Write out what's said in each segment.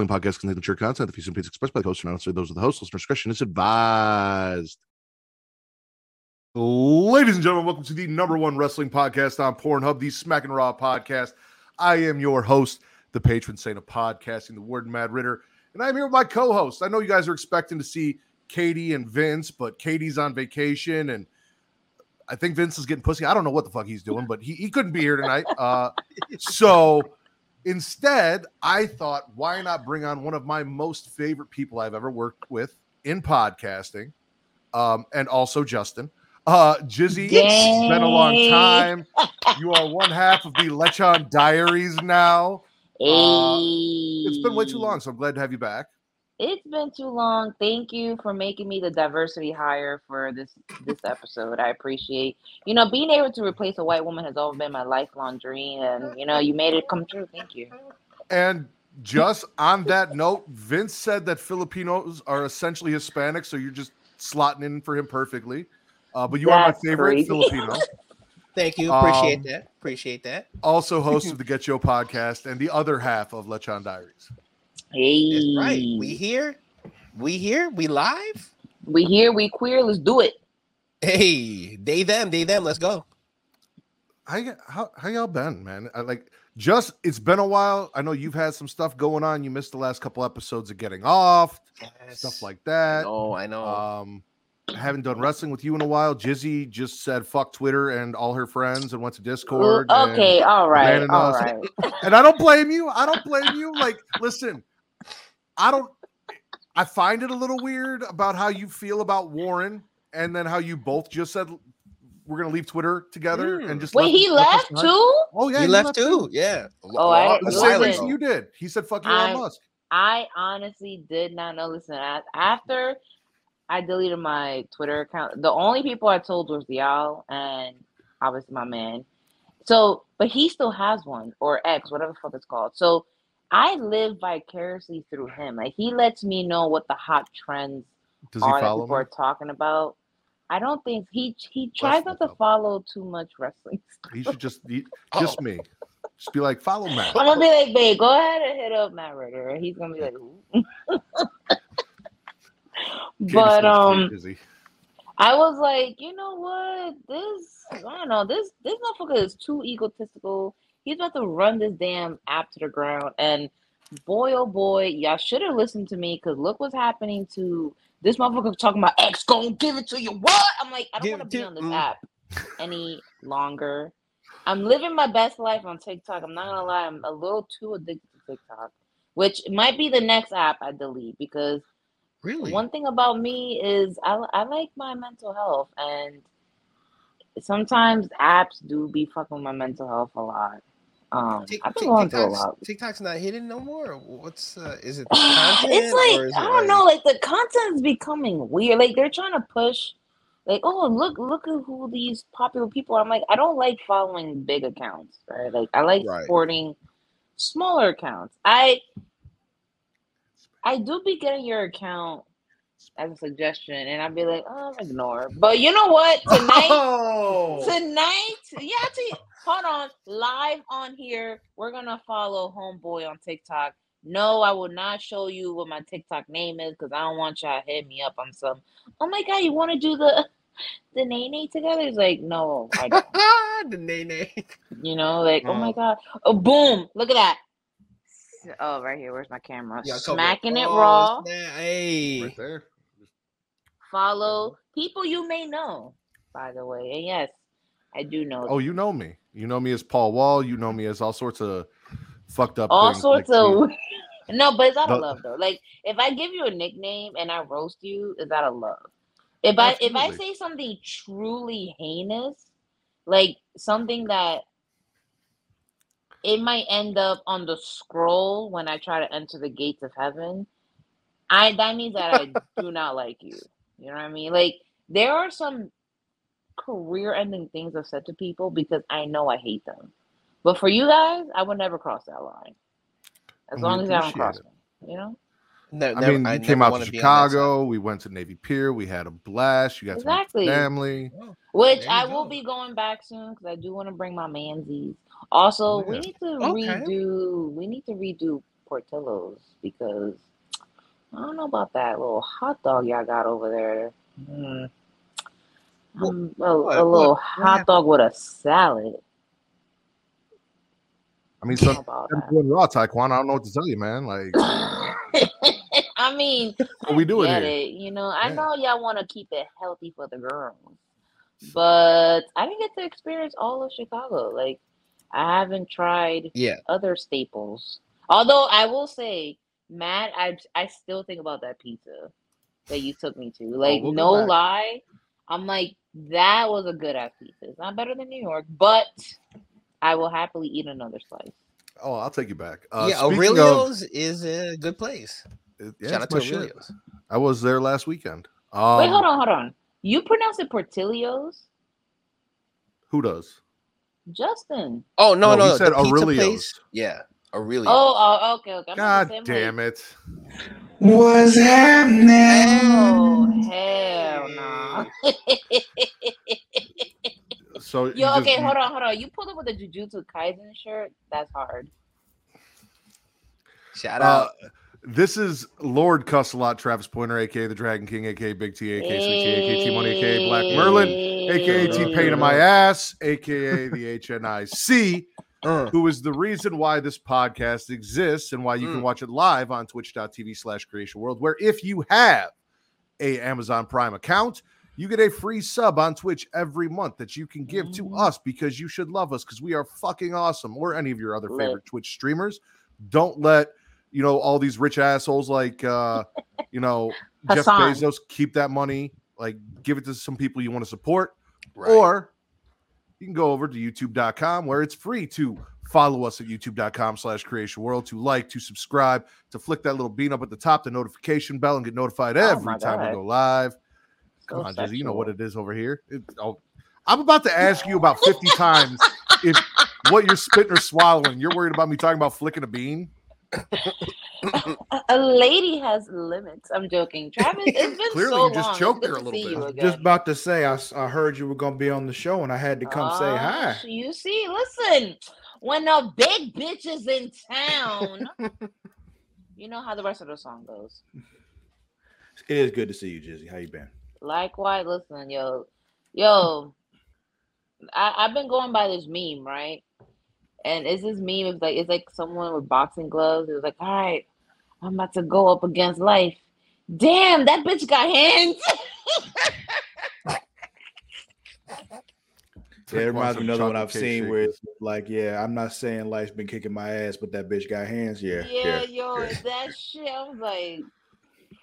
Following podcast contains mature content. The views and opinions expressed by the host are not those of the host. Listener discretion is advised. Ladies and gentlemen, welcome to the number one wrestling podcast on Pornhub, the Smack and Raw podcast. I am your host, the patron saint of podcasting, the Warden Matt Ridder, and I'm here with my co-host. I know you guys are expecting to see Katie and Vince, but Katie's on vacation, and I think Vince is getting pussy. I don't know what the fuck he's doing, but he, he couldn't be here tonight. Uh, so Instead, I thought, why not bring on one of my most favorite people I've ever worked with in podcasting, um, and also Justin. Uh, Jizzy, it's been a long time. You are one half of the Lechon Diaries now. Uh, It's been way too long, so I'm glad to have you back. It's been too long. Thank you for making me the diversity hire for this this episode. I appreciate. You know, being able to replace a white woman has always been my lifelong dream, and you know, you made it come true. Thank you. And just on that note, Vince said that Filipinos are essentially Hispanic, so you're just slotting in for him perfectly. Uh, but you are my favorite crazy. Filipino. Thank you. Appreciate Um, that. Appreciate that. also host of the Get Yo podcast and the other half of Lechon Diaries. Hey, That's right. We here. We here. We live. we here. We queer. Let's do it. Hey, they them, they them. Let's go. How, how how y'all been, man? I, like just it's been a while. I know you've had some stuff going on. You missed the last couple episodes of getting off, stuff like that. Oh, I know. Um, I haven't done wrestling with you in a while. Jizzy just said fuck Twitter and all her friends and went to Discord. and- okay. All right. abandoned All us. right. and I don't blame you. I don't blame you. Like, listen, I don't. I find it a little weird about how you feel about Warren, and then how you both just said we're gonna leave Twitter together Mm. and just Wait, let- he let us left too. Oh yeah, he left too. Yeah. Oh, I- The same reason you did. He said fuck you, Elon I- Musk. I honestly did not know. Listen, a- after I deleted my Twitter account, the only people I told was y'all and obviously my man. So, but he still has one or X, whatever the fuck it's called. So I live vicariously through him. Like he lets me know what the hot trends Does are that people me? are talking about. I don't think he he tries not to up. follow too much wrestling. He should just he, Oh. just me. Just be like, follow Matt. I'm gonna be like, babe, go ahead and hit up Matt Ridder. He's gonna be like, Ooh. But um, I was like, you know what? This I don't know. This this motherfucker is too egotistical. He's about to run this damn app to the ground. And boy, oh boy, y'all should have listened to me because look what's happening to this motherfucker talking about X gonna give it to you. What? I'm like, I don't want to be on this mm. app any longer. I'm living my best life on TikTok. I'm not gonna lie, I'm a little too addicted to TikTok, which might be the next app I delete because Really? one thing about me is I, I like my mental health and sometimes apps do be fucking my mental health a lot um Tik- i've been going through a TikTok's, lot. TikTok's not hidden no more. What's uh, is it? content it's like i don't know like the content's becoming weird. Like they're trying to push like oh look look at who these popular people are. I'm like i don't like following big accounts right? Like i like Right. supporting smaller accounts. I i do be getting your account as a suggestion and i'd be like oh ignore. But you know what? Tonight Oh, tonight yeah to, hold on live on here we're gonna follow homeboy on tiktok no i will not show you what my tiktok name is because i don't want y'all to hit me up on some oh my god you want to do the the nene together he's like no i don't the nene. you know like oh my Oh. god oh boom look at that oh right here where's my camera Yeah, cover smacking it Oh, raw snap. Hey. right there. follow people you may know by the way and yes i do know Oh, you know me. You know me as Paul Wall. You know me as all sorts of fucked up. all things sorts like of No, but it's out of The- love though. Like if I give you a nickname and I roast you, it's out of love. If I if I say something truly heinous, like something that it might end up on the scroll when I try to enter the gates of heaven, I that means that I do not like you. You know what I mean? Like there are some career ending things I've said to people because I know I hate them. But for you guys, I would never cross that line. As We long as I don't cross it. me. You know? Ne- I never- mean, I you came out wanna to be on that side. Chicago. We went to Navy Pier. We had a blast. You got Exactly. to meet the family. Which There you I will be going back soon because I do want to bring my manzies. Also, we need to Okay. redo. We need to redo Portillo's because I don't know about that little hot dog y'all got over there. Mm. Wha- Um, a, what- a little what- what hot dog with a salad. I mean, so I'm doing raw Taekwondo. I don't know what to tell you, man. Like, I mean, what we doing get here? it. You know, I Yeah. know y'all want to keep it healthy for the girls, but I didn't get to experience all of Chicago. Like, I haven't tried Yeah. other staples. Although I will say, Matt, I I still think about that pizza that you took me to. Like, Oh, we'll no lie, I'm like that was a good ass pizza. It's not better than New York, but I will happily eat another slice. Oh, I'll take you back. Uh, yeah, speaking Aurelio's is a good place. Of, yeah, Shout out my to shit. I was there last weekend. Um, Wait, hold on, hold on. You pronounce it Portillo's? Who does? Justin. Oh no, No, he no, said the pizza Aurelio's. place. Yeah, Aurelio's. Oh, oh, okay, okay. I'm God about to say, I'm damn like, it! What's happening? Oh hell no. So Yo, just- okay, hold on, hold on. You pulled up with a Jujutsu Kaisen shirt. That's hard. Shout Uh, out. this is Lord Cussalot, Travis Pointer, aka the Dragon King, aka Big T, aka Sweet Tea, aka T Money, aka Black Merlin, aka T Pain in my ass, aka the HNIC, Uh, who is the reason why this podcast exists and why you can Mm. watch it live on twitch.tv slash creatia world, where if you have a Amazon Prime account, you get a free sub on Twitch every month that you can give to Mhm. us because you should love us because we are fucking awesome, or any of your other favorite Twitch streamers. Don't let you know all these rich assholes like uh you know Jeff Bezos keep that money, like give it to some people you want to support, right. or you can go over to youtube.com where it's free to follow us at youtube.com slash creatia world to like to subscribe to flick that little bean up at the top the notification bell and get notified Oh every my time we go live. Come So on Jesse, you know what it is over here. It- oh, i'm about to ask you about 50 times if what you're spitting or swallowing you're worried about me talking about flicking a bean A- A lady has limits. I'm joking. Travis, it's been Clearly, so you just long. choked her a little bit. Just about to say, I, I heard you were going to be on the show and I had to come say hi. You see, listen, when a big bitch is in town, you know how the rest of the song goes. It is good to see you, Jizzy. How you been? Likewise, listen, yo, yo, I, I've been going by this meme, right? And it's this meme. It's like it's like someone with boxing gloves. It was like, all right, I'm about to go up against life. Damn, that bitch got hands. Yeah, it reminds me of another one I've cake seen where it's like, yeah, I'm not saying life's been kicking my ass, but that bitch got hands. Yeah, yeah, yeah. yo, yeah. that shit. I was like,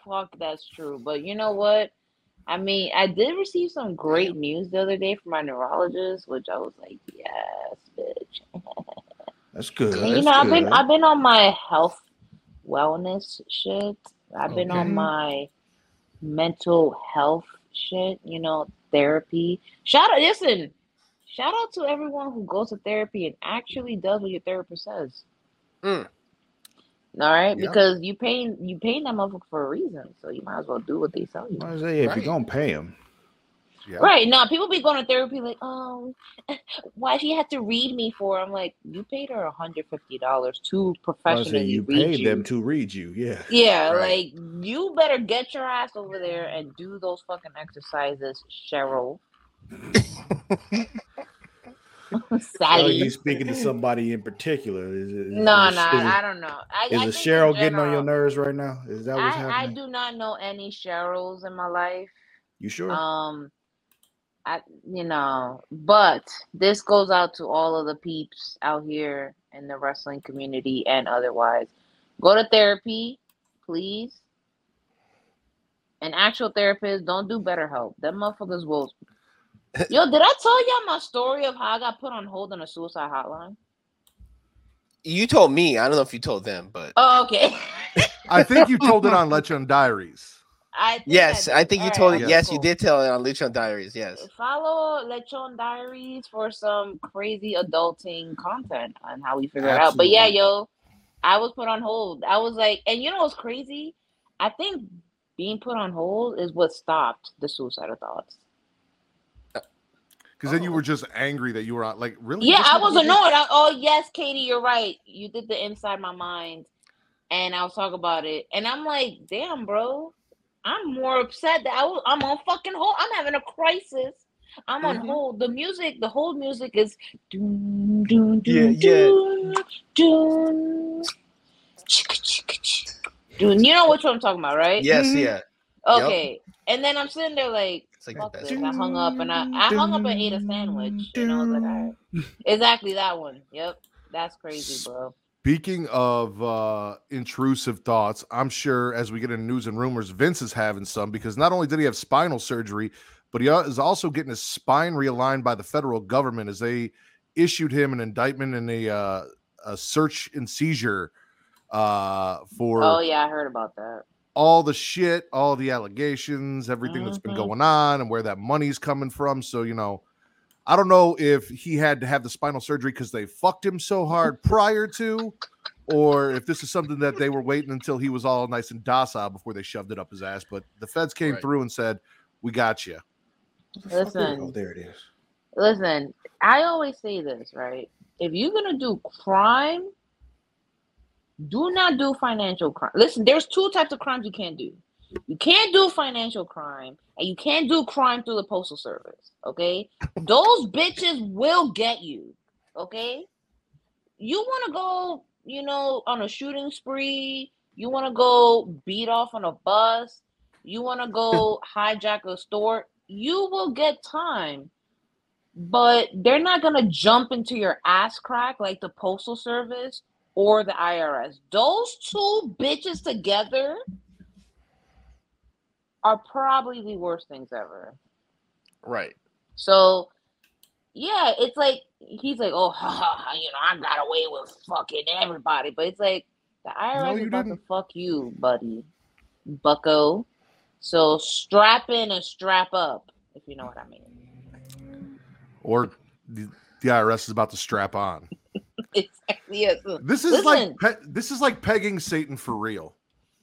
fuck, that's true. But you know what? I mean, I did receive some great news the other day from my neurologist, which I was like, yes, bitch. That's good. You know, I've been I've been on my health wellness shit. I've been on my mental health shit, you know, therapy. Shout out listen, shout out to everyone who goes to therapy and actually does what your therapist says. Mm. All right, Yeah. because you paying you paying that motherfucker for a reason, so you might as well do what they tell you. I was like, if Right. you're gonna pay him, yeah Right now, people be going to therapy like, um, why she had to read me for? I'm like, you paid her hundred fifty dollars to I was professionally saying you read paid you. them to read you. Yeah, Yeah, Right. like you better get your ass over there and do those fucking exercises, Cheryl. Are Sally. you speaking to somebody in particular? Is it, is, No, is, no, is, I don't know. I, is I think Cheryl getting on your nerves right now? Is that what's I, I do not know any Cheryls in my life. You sure? Um, I you know, but this goes out to all of the peeps out here in the wrestling community and otherwise. Go to therapy, please. An actual therapist. Don't do better help. Them motherfuckers will. Yo, did I tell y'all my story of how I got put on hold on a suicide hotline? You told me. I don't know if you told them, but Oh, okay. I think you told it on Lechon Diaries. I think yes, did. I think you All told right, it. Yes, cool. you did tell it on Lechon Diaries. Yes. Follow Lechon Diaries for some crazy adulting content on how we figure it out. But yeah, yo, I was put on hold. I was like, and you know what's crazy? I think being put on hold is what stopped the suicidal thoughts. Because then you Oh. were just angry that you were on. Like, really? Yeah, I was annoyed. I, oh yes, Katie, you're right. You did the inside my mind, and I was talking about it, and I'm like, damn, bro, I'm more upset that I was, I'm on fucking hold. I'm having a crisis. I'm on Mhm. hold. The music, the hold music is doom, doom, Yeah, doom, yeah. doom, doom, chicka, chicka, chicka. Doom. You know which one I'm talking about, right? Yes, Mhm. yeah. Okay. And then I'm sitting there like, It's like fuck the this. best. I hung up and I, I hung up and ate a sandwich. You know, I was like, all right. Exactly that one. Yep. That's crazy, bro. Speaking of uh, intrusive thoughts, I'm sure as we get into news and rumors, Vince is having some because not only did he have spinal surgery, but he uh, is also getting his spine realigned by the federal government as they issued him an indictment and a, uh, a search and seizure uh, for Oh yeah, I heard about that. All the shit, all the allegations, everything that's been Mhm. going on, and where that money's coming from. So, you know, I don't know if he had to have the spinal surgery because they fucked him so hard prior to, or if this is something that they were waiting until he was all nice and docile before they shoved it up his ass. But the feds came Right. through and said, "We got you." Oh, Listen, there it is. listen. I always say this, right? If you're gonna do crime, do not do financial crime. Listen, there's two types of crimes you can't do. You can't do financial crime, and you can't do crime through the postal service. Okay, those bitches will get you. Okay, you want to go, you know, on a shooting spree. You want to go beat off on a bus. You want to go hijack a store. You will get time, but they're not gonna jump into your ass crack like the postal service or the IRS. Those two bitches together are probably the worst things ever. Right. So, yeah, it's like he's like, oh, ha, ha, ha, you know, I got away with fucking everybody, but it's like the IRS is about didn't. to fuck you, buddy, Bucko. So strap in and strap up, if you know what I mean. Or the, the IRS is about to strap on. exactly. Yes. This is like pe- this is like pegging Satan for real.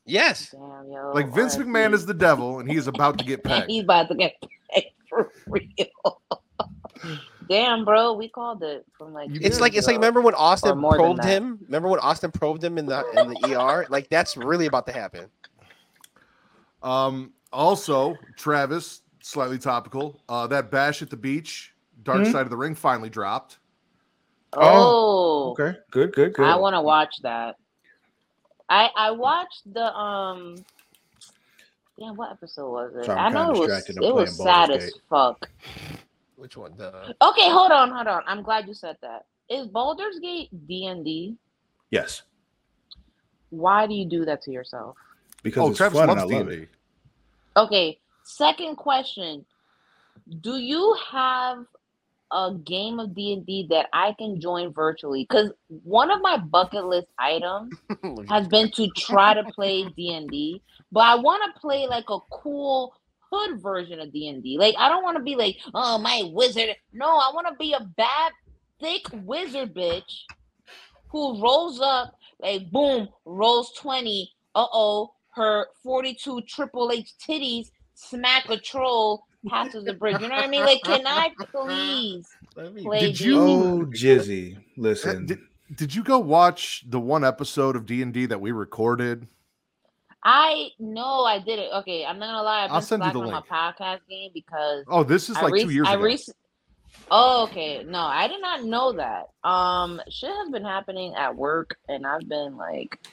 Yes. Damn, yo. Like Vince RIP. McMahon is the devil, and he is about to get And pegged. he's about to get pegged for real. Damn, bro, we called it from like. It's like years it's like remember when Austin more probed him? Remember when Austin probed him in the in the ER? Like that's really about to happen. Um, also, Travis, slightly topical. Uh, that bash at the beach, Dark Hmm? Side of the Ring, finally dropped. Oh, Okay, good, good, good. I want to watch that. I I watched the um. Yeah, what episode was it? Sorry, I know it was distracted. It was sad as fuck. Which one? The Okay, hold on, hold on. I'm glad you said that. Is Baldur's Gate D and D? yes, Why do you do that to yourself? because Oh, it's Travis fun and I love D&D. it. Okay, second question. Do you have a game of D&D that I can join virtually? Cuz one of my bucket list items has been to try to play D&D, but I want to play like a cool hood version of D&D. Like I don't want to be like, "Oh, my wizard." No, I want to be a bad thick wizard bitch who rolls up like boom, rolls 20. Uh-oh, her 42 Triple H titties smack a troll, passes the bridge. You know what I mean? Like, can I please play Did you- Oh, Jizzy, listen. Did, did you go watch the one episode of D and D that we recorded? I know I did it. Okay, I'm not gonna lie. I've I'll send you the on link. my podcast game because Oh, this is I like rec- two years I ago. rec- oh, okay. No, I did not know that. Um, shit has been happening at work, and I've been like,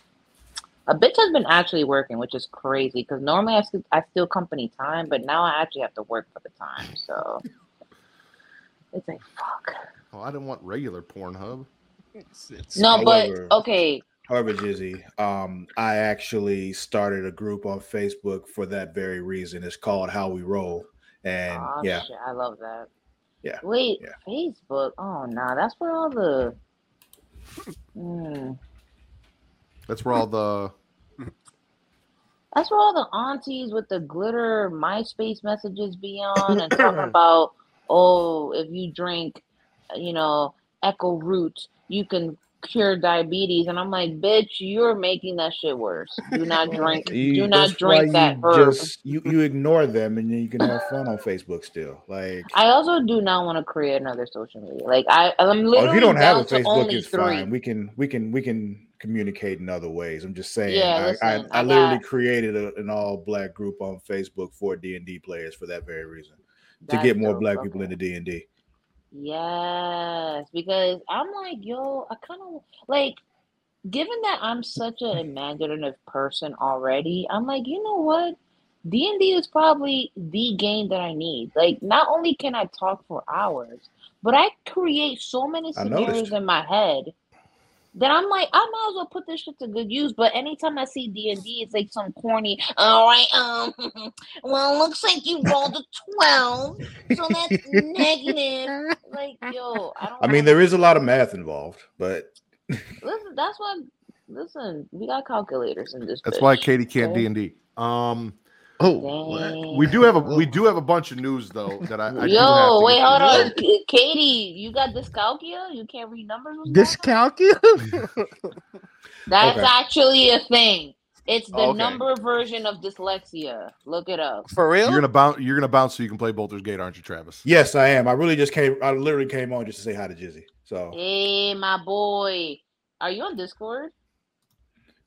a bitch has been actually working, which is crazy. Because normally I still, I still company time, but now I actually have to work for the time. So it's like fuck. oh, I didn't want regular Pornhub. It's- it's- No, but okay. However, Jizzy, um, I actually started a group on Facebook for that very reason. It's called How We Roll, and Aw, yeah, shit, I love that. Yeah, Wait, yeah. Facebook? Oh no, that's where all the. Hmm. That's where all the That's where all the aunties with the glitter MySpace messages be on and talking about, oh, if you drink, you know, Echo Root, you can cure diabetes. And I'm like, bitch, you're making that shit worse. Do not drink. You- do not drink that you herb. Just, you you ignore them, and then you can have fun on Facebook still. Like, I also do not want to create another social media. Like I, I'm oh, literally if you don't have a Facebook, it's three. fine. We can we can we can communicate in other ways. I'm just saying. Yeah, I, listen, I, I I literally got- created a, an all black group on Facebook for D and D players for that very reason to get more dope, black people into D and D. Yes, because I'm like, yo, I kind of like, given that I'm such an imaginative person already, I'm like, you know what? D and D is probably the game that I need. Like, not only can I talk for hours, but I create so many scenarios in my head that I'm like, I might as well put this shit to good use. But anytime I see D and D, it's like some corny. All right, um, well, looks like you rolled a twelve, so that's negative. Like, yo, I don't. I mean, there is a lot of math involved, but Listen, that's why. Listen, we got calculators in this. that's bitch, why Katie can't? D and D. Um, Oh, what? We do have a we do have a bunch of news though that I, I do have Yo, wait, hold on, Katie, you got dyscalculia? You can't read numbers. Dyscalculia. That's Okay. actually a thing. It's the Okay. number version of dyslexia. Look it up. For real? You're gonna bounce. You're gonna bounce so you can play Baldur's Gate, aren't you, Travis? yes, I am. I really just came. I literally came on just to say hi to Jizzy. So Hey, my boy, are you on Discord?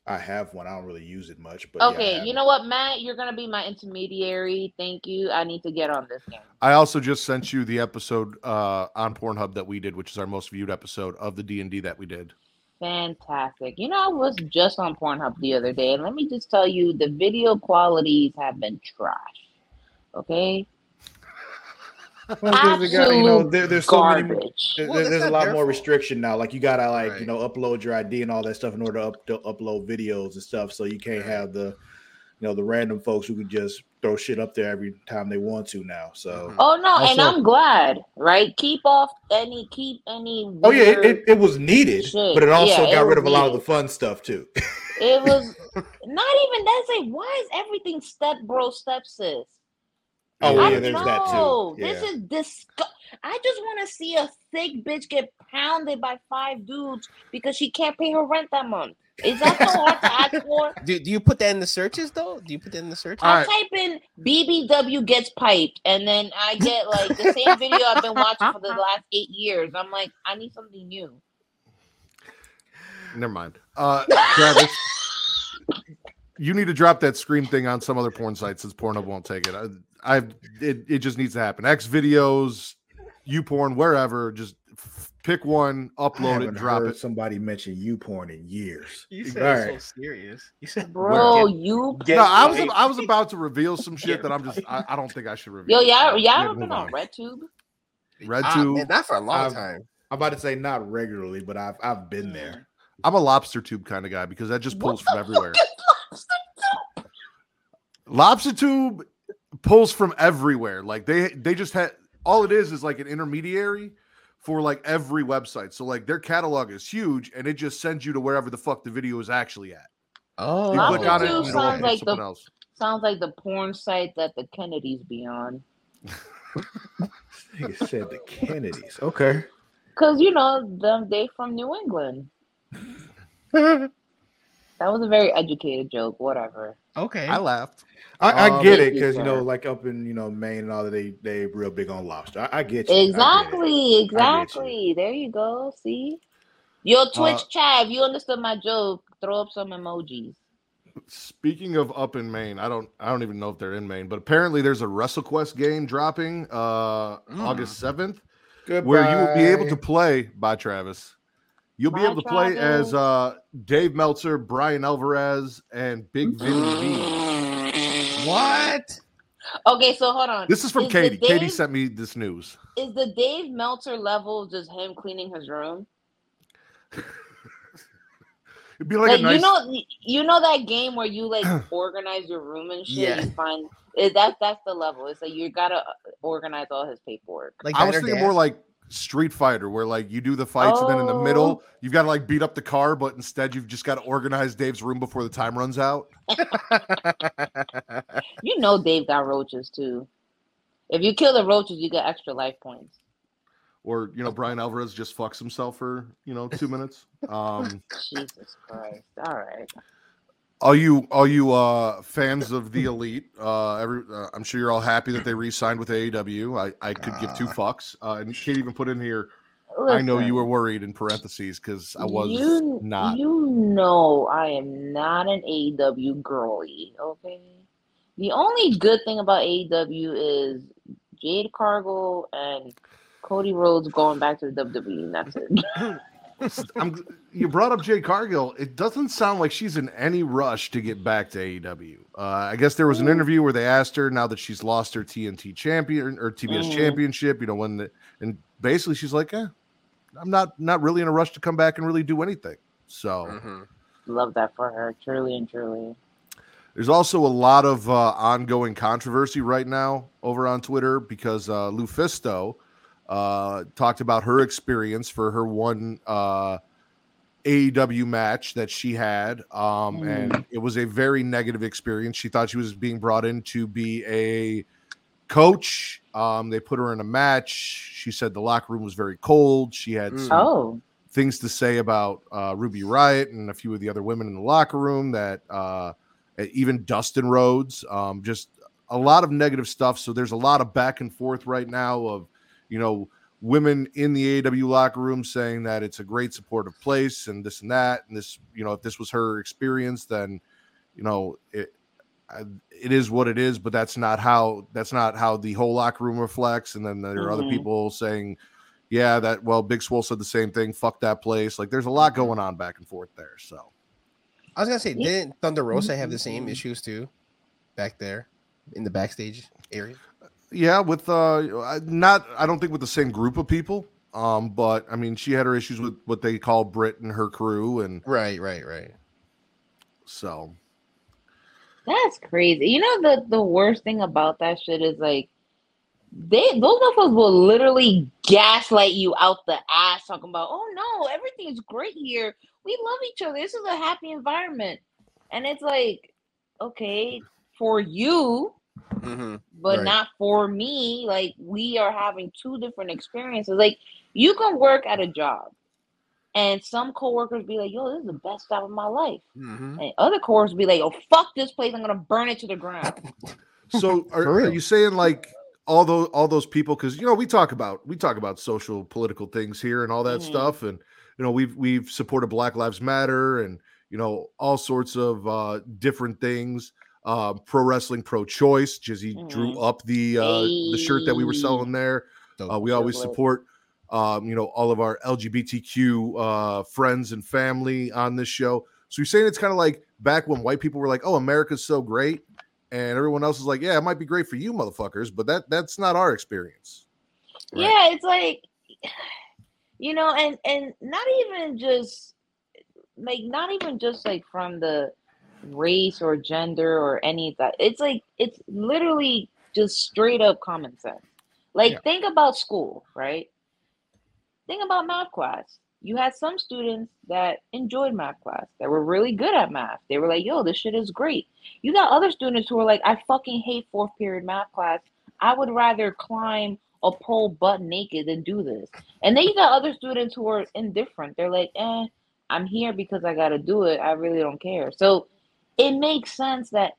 I have one. I don't really use it much, but Okay, have you it. know what, Matt? You're gonna be my intermediary. Thank you. I need to get on this game. I also just sent you the episode uh, on Pornhub that we did, which is our most viewed episode of the D and D that we did. Fantastic. You know, I was just on Pornhub the other day, and let me just tell you, the video qualities have been trash. Okay, Well, 'cause they got- you know, there, there's so many. there- Well, there's a lot their more fault. restriction now. Like you gotta like you know upload your ID and all that stuff in order to, up, to upload videos and stuff. So you can't Right. have the you know the random folks who can just throw shit up there every time they want to now. So Mhm. Oh no, and I'm glad. Right, keep off any, keep any. oh yeah, it, it, it was needed, Shit. but it also Yeah, it got rid was of a lot of the fun stuff too. It was not even that's like, why is everything step bro, step sis? Oh I yeah, there's that know. too. This is disgust. I just want to see a thick bitch get pounded by five dudes because she can't pay her rent that month. Is that so hard to ask for? Do, do you put that in the searches though? Do you put that in the searches? I right. type in BBW gets piped, and then I get like the same video I've been watching for the last eight years. I'm like, I need something new. Never mind. Uh, Travis, you need to drop that scream thing on some other porn site since Pornhub won't take it. I, I it, it just needs to happen. X videos, you porn, wherever. Just f- pick one, upload it, haven't drop heard it. somebody mention you porn in years. You said it so so serious. You said Bro, you Get No, I was. I was about to reveal some shit that I'm just I, I don't think I should reveal. yo, y'all, So, y'all ever been on RedTube? RedTube, Ah, tube. man, not for a long I've- time. I'm about to say not regularly, but I've I've been there. I'm a lobster tube kind of guy because that just pulls What from the everywhere. fuck is lobster Lobster tube pulls from everywhere. Like they they just had all it is is like an intermediary for like every website. So like their catalog is huge and it just sends you to wherever the fuck the video is actually at. Oh, You click on it, Lobster and sounds like the- else. Sounds like the porn site that the Kennedys be on. He said the Kennedys. Okay. Cause you know them, they from New England. That was a very educated joke. Whatever. okay. I laughed. I, I Um, get it because you know, like up in you know Maine and all that, they they real big on lobster. I, I get you. I get. Exactly. I get Exactly. There you go. See. Your Twitch Uh, Chav, you understood my joke. Throw up some emojis. Speaking of up in Maine, I don't I don't even know if they're in Maine, but apparently there's a WrestleQuest game dropping uh Mm. August 7th Goodbye. where you will be able to play by Travis. You'll be Bye, able to play as uh Dave Meltzer, Bryan Alvarez, and Big Vinny V. what? Okay, so hold on. This is from Is the Katie. Katie sent me this news. Is the Dave Meltzer level just him cleaning his room? It'd be like, Like, a nice. you know, you know that game where you like organize your room and shit. Yeah. You find it, that's that's the level. It's like you gotta uh, organize all his paperwork. Like I was thinking Dash? more like Street Fighter, where like you do the fights and then in the middle Oh. you've got to like beat up the car, but instead you've just got to organize Dave's room before the time runs out. You know, Dave got roaches too. If you kill the roaches, you get extra life points. Or you know, Bryan Alvarez just fucks himself for you know two minutes. Um, Jesus Christ! All right. All you all you uh fans of the elite, uh, every uh, I'm sure you're all happy that they re-signed with AEW. I I could give two fucks. Uh, and Kate even put in here. I know you were worried in parentheses because I was you, not. You know, I am not an AEW girly. Okay. The only good thing about AEW is Jade Cargill and Cody Rhodes going back to the WWE. That's it. I'm, you brought up Jade Cargill. It doesn't sound like she's in any rush to get back to AEW. Uh, I guess there was an Mm. interview where they asked her now that she's lost her TNT champion or TBS Mhm. championship. You know when, the, and basically she's like, eh, I'm not not really in a rush to come back and really do anything. So Mhm. Love that for her, truly and truly. there's also a lot of uh, ongoing controversy right now over on Twitter because uh, Lufisto uh, talked about her experience for her one uh, AEW match that she had, um, and it was a very negative experience. She thought she was being brought in to be a coach. Um, they put her in a match. She said the locker room was very cold. She had Mm. some Oh, things to say about uh, Ruby Riott and a few of the other women in the locker room that uh, even Dustin Rhodes, um, just a lot of negative stuff. So there's a lot of back and forth right now of, you know, women in the AW locker room saying that it's a great supportive place and this and that. And this, you know, if this was her experience, then, you know, it, it is what it is, but that's not how that's not how the whole locker room reflects. And then there are other Mhm. people saying, yeah, that well, Big Swole said the same thing. Fuck that place. Like there's a lot going on back and forth there. So I was gonna say, didn't Thunder Rosa have the same Mhm. issues too, back there in the backstage area? Yeah, with uh, not I don't think with the same group of people. Um, but I mean, she had her issues with what they call Britt and her crew, and Right, right, right. so that's crazy. You know the the worst thing about that shit is like they those motherfuckers will literally gaslight you out the ass talking about, oh no, everything's great here. We love each other. This is a happy environment. And it's like, okay, for you, Mm-hmm. but Right. not for me. Like we are having two different experiences. Like you can work at a job and some coworkers be like, yo, this is the best job of my life. Mm-hmm. And other coworkers be like, oh fuck this place, I'm gonna burn it to the ground. so are, are you saying like all those all those people because you know we talk about we talk about social political things here and all that Mhm. stuff and you know we've we've supported black lives matter and you know all sorts of uh different things uh, pro wrestling pro choice jizzy drew Mhm. up the uh the shirt that we were selling there uh, we always support um you know all of our lgbtq uh friends and family on this show so you're saying it's kind of like back when white people were like oh america's so great and everyone else is like, yeah, it might be great for you, motherfuckers, but that that's not our experience. Right. Yeah, it's like you know, and and not even just like not even just like from the race or gender or any of that. It's like it's literally just straight up common sense. Like Yeah. think about school, right? Think about math class. You had some students that enjoyed math class, that were really good at math. They were like, yo, this shit is great. You got other students who are like, I fucking hate fourth period math class. I would rather climb a pole butt naked than do this. And then you got other students who are indifferent. They're like, eh, I'm here because I gotta do it. I really don't care. So it makes sense that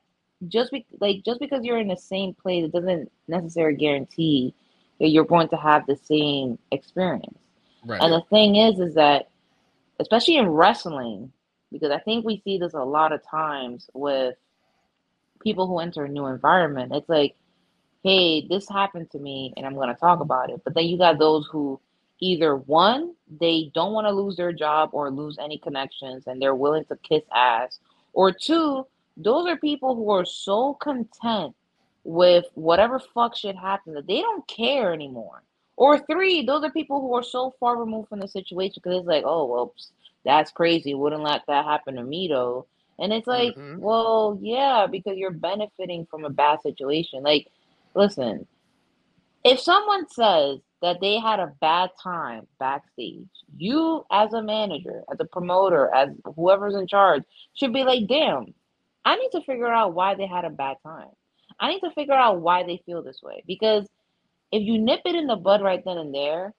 just be like just because you're in the same place, it doesn't necessarily guarantee that you're going to have the same experience. Right. And the thing is, is that especially in wrestling, because I think we see this a lot of times with people who enter a new environment. It's like, hey, this happened to me and I'm going to talk mm-hmm. about it. But then you got those who either one, they don't want to lose their job or lose any connections and they're willing to kiss ass, or two, those are people who are so content with whatever fuck shit happened that they don't care anymore. Or three, those are people who are so far removed from the situation because it's like, oh well, that's crazy. Wouldn't let that happen to me though. And it's like, Mhm. well, yeah, because you're benefiting from a bad situation. Like, listen, if someone says that they had a bad time backstage, you as a manager, as a promoter, as whoever's in charge, should be like, damn, I need to figure out why they had a bad time. I need to figure out why they feel this way. Because if you nip it in the bud right then and there,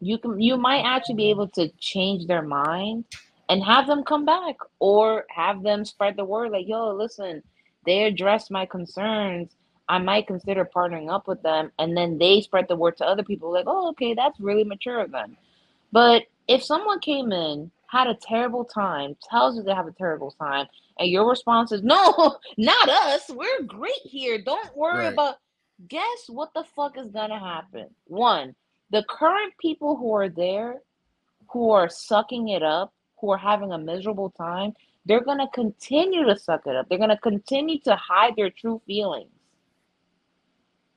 you can you might actually be able to change their mind and have them come back or have them spread the word like, yo, listen, they addressed my concerns. I might consider partnering up with them. And then they spread the word to other people like, oh, okay, that's really mature of them. But if someone came in, had a terrible time, tells you they have a terrible time, and your response is, no, not us. We're great here. Don't worry Right. about. Guess what the fuck is gonna happen? One, the current people who are there, who are sucking it up, who are having a miserable time, they're gonna continue to suck it up. They're gonna continue to hide their true feelings.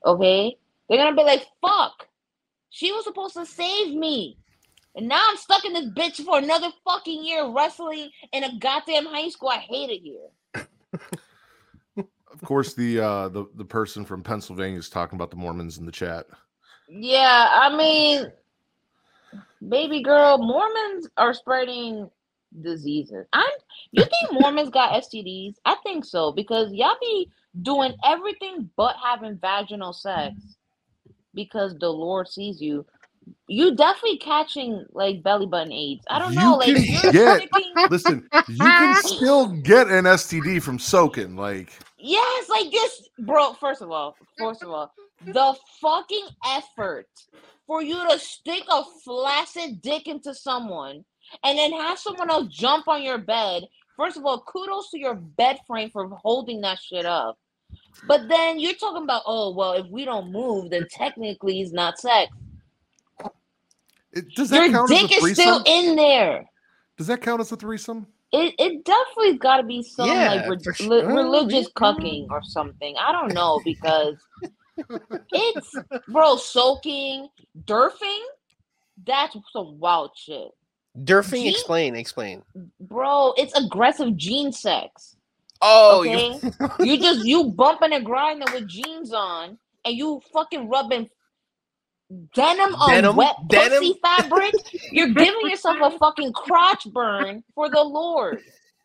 Okay? They're gonna be like, fuck, she was supposed to save me. And now I'm stuck in this bitch for another fucking year wrestling in a goddamn high school. I hate it here. Of course, the uh the the person from Pennsylvania is talking about the Mormons in the chat. Yeah, I mean, baby girl, Mormons are spreading diseases. I'm you think Mormons got STDs? I think so because y'all be doing everything but having vaginal sex because the Lord sees you. You definitely catching like belly button AIDS. I don't You know, like get- Listen, you can still get an STD from soaking. Like, Yes, like this, bro. First of all, first of all, the fucking effort for you to stick a flaccid dick into someone and then have someone else jump on your bed. First of all, kudos to your bed frame for holding that shit up. But then you're talking about, oh well, if we don't move, then technically it's not sex. it, does that Your count as a dick is still in there. Does that count as a threesome? It it definitely got to be some Yeah, like re- for li- sure. religious Yeah. cucking or something. I don't know because it's bro soaking, durfing. That's some wild shit, Durfing, Gee- explain, explain. bro. It's aggressive gene sex. Oh, Okay, you, you just you bumping and grinding with jeans on, and you fucking rubbing denim on Denim? wet Denim? pussy fabric. You're giving yourself a fucking crotch burn for the Lord.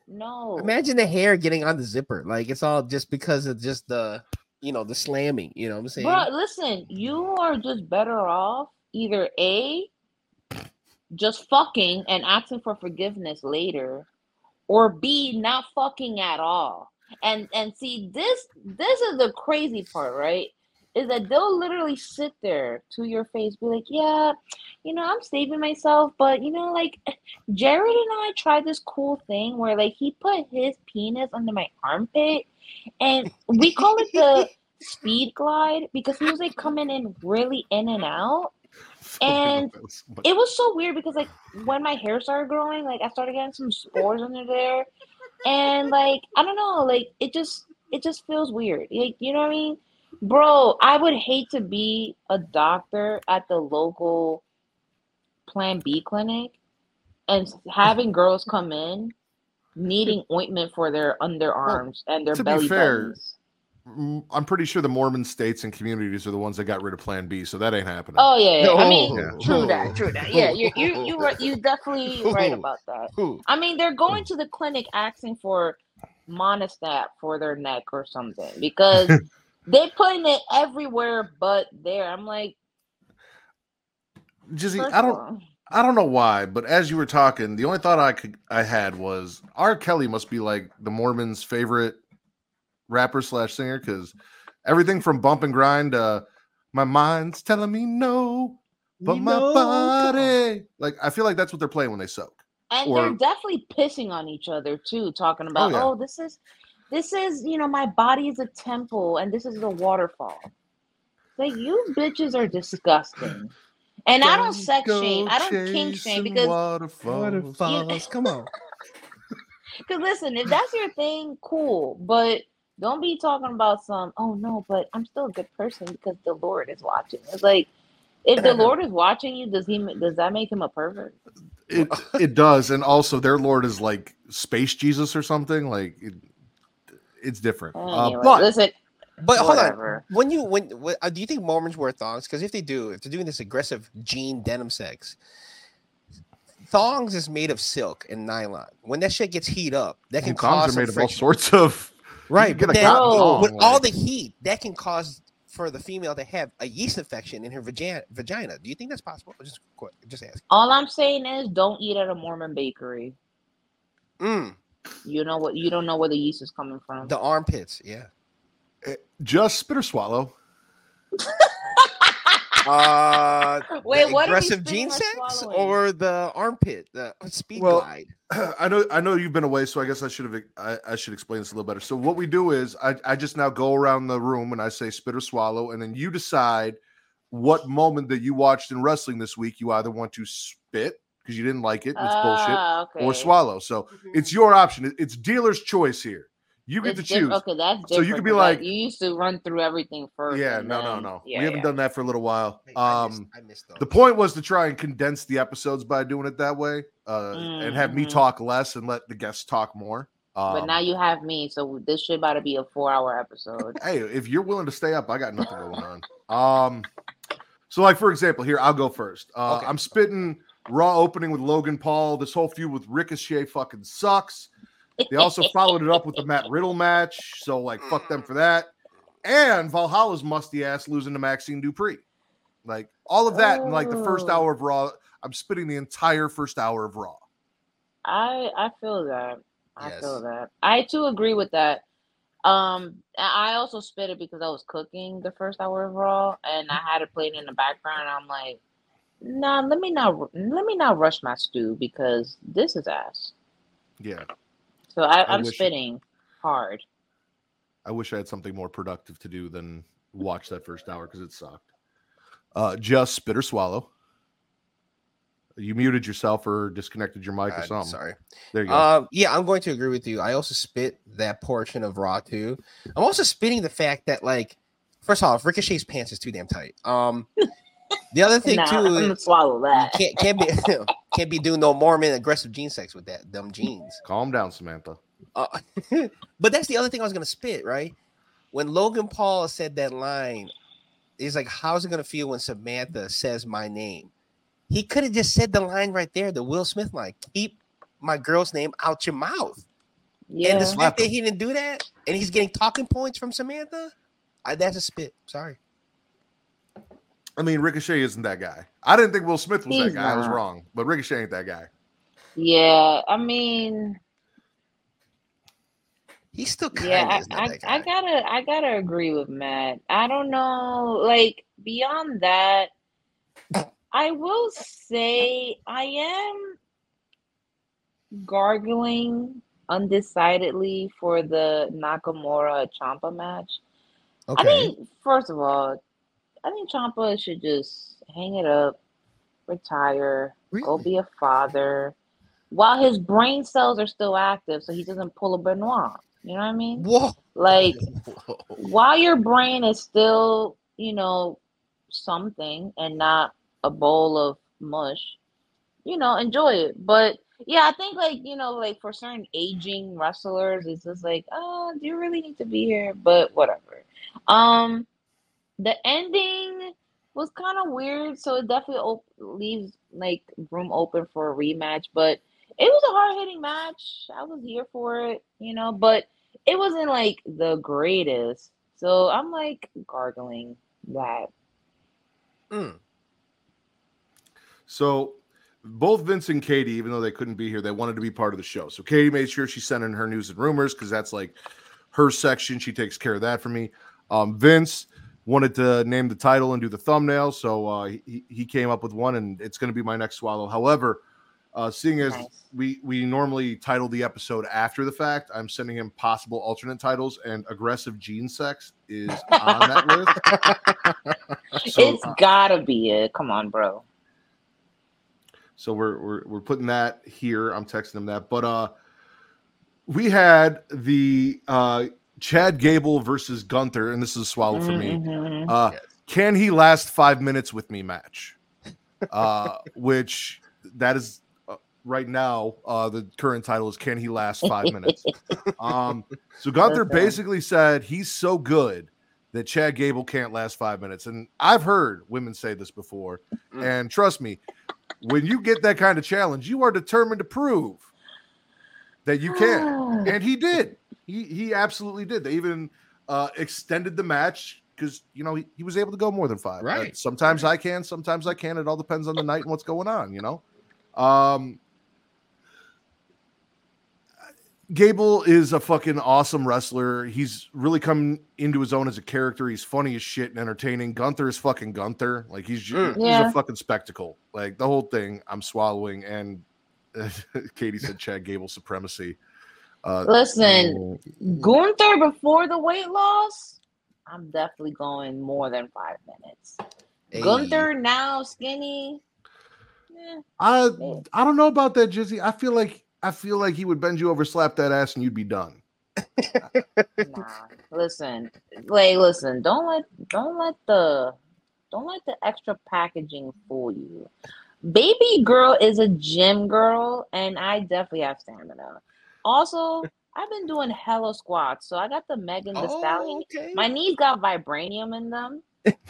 No, imagine the hair getting on the zipper. Like it's all just because of just the, you know, the slamming. You know what I'm saying? Bro, listen, you are just better off either A, just fucking and asking for forgiveness later, or B, not fucking at all. And and see this this is the crazy part, right? Is that they'll literally sit there to your face, be like, Yeah, you know, I'm saving myself, but you know, like Jared and I tried this cool thing where like he put his penis under my armpit and we call it the speed glide because he was like coming in really in and out. And It was so weird because like when my hair started growing, like I started getting some spores under there. And like I don't know, like it just it just feels weird. Like you know what I mean? Bro, I would hate to be a doctor at the local Plan B clinic and having girls come in needing ointment for their underarms and their to be belly fair, buttons. Mm, I'm pretty sure the Mormon states and communities are the ones that got rid of Plan B, so that ain't happening. Oh yeah, yeah. I mean, Yeah. true that, true that. Yeah, you you you right, you definitely right about that. I mean, they're going to the clinic asking for Monistat for their neck or something because they're putting it everywhere but there. I'm like, Jizzy, I don't all, I don't know why, but as you were talking, the only thought I could I had was R. Kelly must be like the Mormons' favorite rapper slash singer because everything from bump and grind, uh, my mind's telling me no, but You my know, body, like I feel like that's what they're playing when they soak. and or- they're definitely pissing on each other too, talking about, yeah. oh, this is this is you know my body is a temple and this is the waterfall. Like you bitches are disgusting. And I don't sex shame. I don't kink shame chasing because waterfalls. Waterfalls. Come on. Because listen, if that's your thing, cool. But don't be talking about some, oh no, but I'm still a good person because the Lord is watching. It's like if the Lord is watching you, does he does that make him a pervert? It it does, and also their lord is like space Jesus or something. Like it, it's different. Uh, but listen, But hold on. When you when, when uh, do you think Mormons wear thongs? Because if they do, if they're doing this aggressive jean denim sex, thongs is made of silk and nylon. When that shit gets heat up, that can and condoms cause are made some of all sorts of. Right, but then cotton thong, with all the heat, that can cause for the female to have a yeast infection in her vagina. Vagina. Do you think that's possible? Just quick, just ask. all I'm saying is don't eat at a Mormon bakery. Mm, You know what? You don't know where the yeast is coming from. the armpits. Yeah. eh, Just spit or swallow. Uh, Wait, what aggressive spitting gene sex or the armpit, the speed Well, glide? I know I know you've been away, so I guess I should have I, I should explain this a little better. So what we do is I, I just now go around the room and I say spit or swallow, and then you decide what moment that you watched in wrestling this week you either want to spit because you didn't like it, and it's bullshit, Ah, okay. or swallow. So it's your option. It's dealer's choice here. You get It's to diff- choose. Okay, that's So you could be like- you used to run through everything first. Yeah, and no, no, then- no. Yeah, we haven't yeah. done that for a little while. Hey, I missed- Um, I missed the point was to try and condense the episodes by doing it that way, uh, and have me Mhm. talk less and let the guests talk more. But Um, now you have me, so this should about to be a four-hour episode. hey, if you're willing to stay up, I got nothing going on. Um, so like for example, here I'll go first. Uh, Okay. I'm spitting Raw opening with Logan Paul. This whole feud with Ricochet fucking sucks. They also followed it up with the Matt Riddle match, so like fuck them for that. And Valhalla's musty ass losing to Maxxine Dupri. Like all of that in like the first Oh. hour of Raw. I'm spitting the entire first hour of Raw. I I feel that. I Yes. feel that. I too agree with that. Um, I also spit it because I was cooking the first hour of Raw, and I had it playing in the background. I'm like, nah, let me not let me not rush my stew because this is ass. Yeah. So I, I I'm wish- spitting hard. I wish I had something more productive to do than watch that first hour because it sucked. Uh, just spit or swallow. You muted yourself or disconnected your mic or something. Sorry. There you go. Um, yeah, I'm going to agree with you. I also spit that portion of Raw too. I'm also spitting the fact that, like, first off, Ricochet's pants is too damn tight. Um, the other thing Nah, too, I'm gonna swallow that. can't can't be can't be doing no Mormon aggressive gene sex with that dumb jeans. Calm down, Samantha. Uh, but that's the other thing I was gonna spit, right? When Logan Paul said that line, he's like, How's it gonna feel when Samantha says my name? He could have just said the line right there, the Will Smith line, keep my girl's name out your mouth. Yeah. And the Slap fact that he didn't do that, and he's getting talking points from Samantha, I, that's a spit. Sorry. I mean, Ricochet isn't that guy. I didn't think Will Smith was He's that guy. I was wrong, but Ricochet ain't that guy. Yeah, I mean, He's still kind yeah, of I, not that I, I gotta, I gotta agree with Matt. I don't know, like beyond that, I will say I am gargling undecidedly for the Nakamura Ciampa match. Okay. I okay. think, first of all, I think Ciampa should just hang it up, retire, go be a father, while his brain cells are still active, so he doesn't pull a Benoit. You know what I mean? Whoa. Like while your brain is still, you know, something and not a bowl of mush, you know, enjoy it. But yeah, I think like, you know, like for certain aging wrestlers, it's just like, oh, do you really need to be here? But whatever. Um the ending was kind of weird, so it definitely op- leaves like room open for a rematch, but it was a hard hitting match. I was here for it, you know, but it wasn't like the greatest. So I'm like gargling that. Mm. So both Vince and Katie, even though they couldn't be here, they wanted to be part of the show. So Katie made sure she sent in her news and rumors because that's like her section. She takes care of that for me. Um, Vince wanted to name the title and do the thumbnail, so uh, he he came up with one, and it's going to be my next swallow. However, uh, seeing as Nice. we we normally title the episode after the fact, I'm sending him possible alternate titles, and aggressive gene sex is on that list. So, it's gotta be it. Come on, bro. So we're we're we're putting that here. I'm texting him that. But uh we had the uh Chad Gable versus Gunther, and this is a swallow for me. Mhm. Uh Yes. can he last five minutes with me match? Uh which that is uh, right now, uh, the current title is "Can He Last Five Minutes?" um, so Gunther Listen. basically said he's so good that Chad Gable can't last five minutes, and I've heard women say this before, Mm. and trust me, when you get that kind of challenge, you are determined to prove that you can, and he did. He he absolutely did. They even uh, extended the match because you know he, he was able to go more than five. Uh, Right. sometimes I can, sometimes I can. It all depends on the night and what's going on. You know. Um, Gable is a fucking awesome wrestler. He's really come into his own as a character. He's funny as shit and entertaining. Gunther is fucking Gunther. Like he's ju- Mm. he's a fucking spectacle. Like the whole thing, I'm swallowing. And Katie said Chad Gable supremacy. Uh, Listen, Gunther before the weight loss, I'm definitely going more than five minutes. Hey. Gunther now skinny. eh, I Yeah. I don't know about that, Jizzy. I feel like I feel like he would bend you over, slap that ass, and you'd be done. nah. Listen, like, listen. Don't let, don't let the, don't let the extra packaging fool you. Baby girl is a gym girl, and I definitely have stamina. Also, I've been doing hella squats, so I got the Megan Thee Stallion. Oh, okay. My knees got vibranium in them,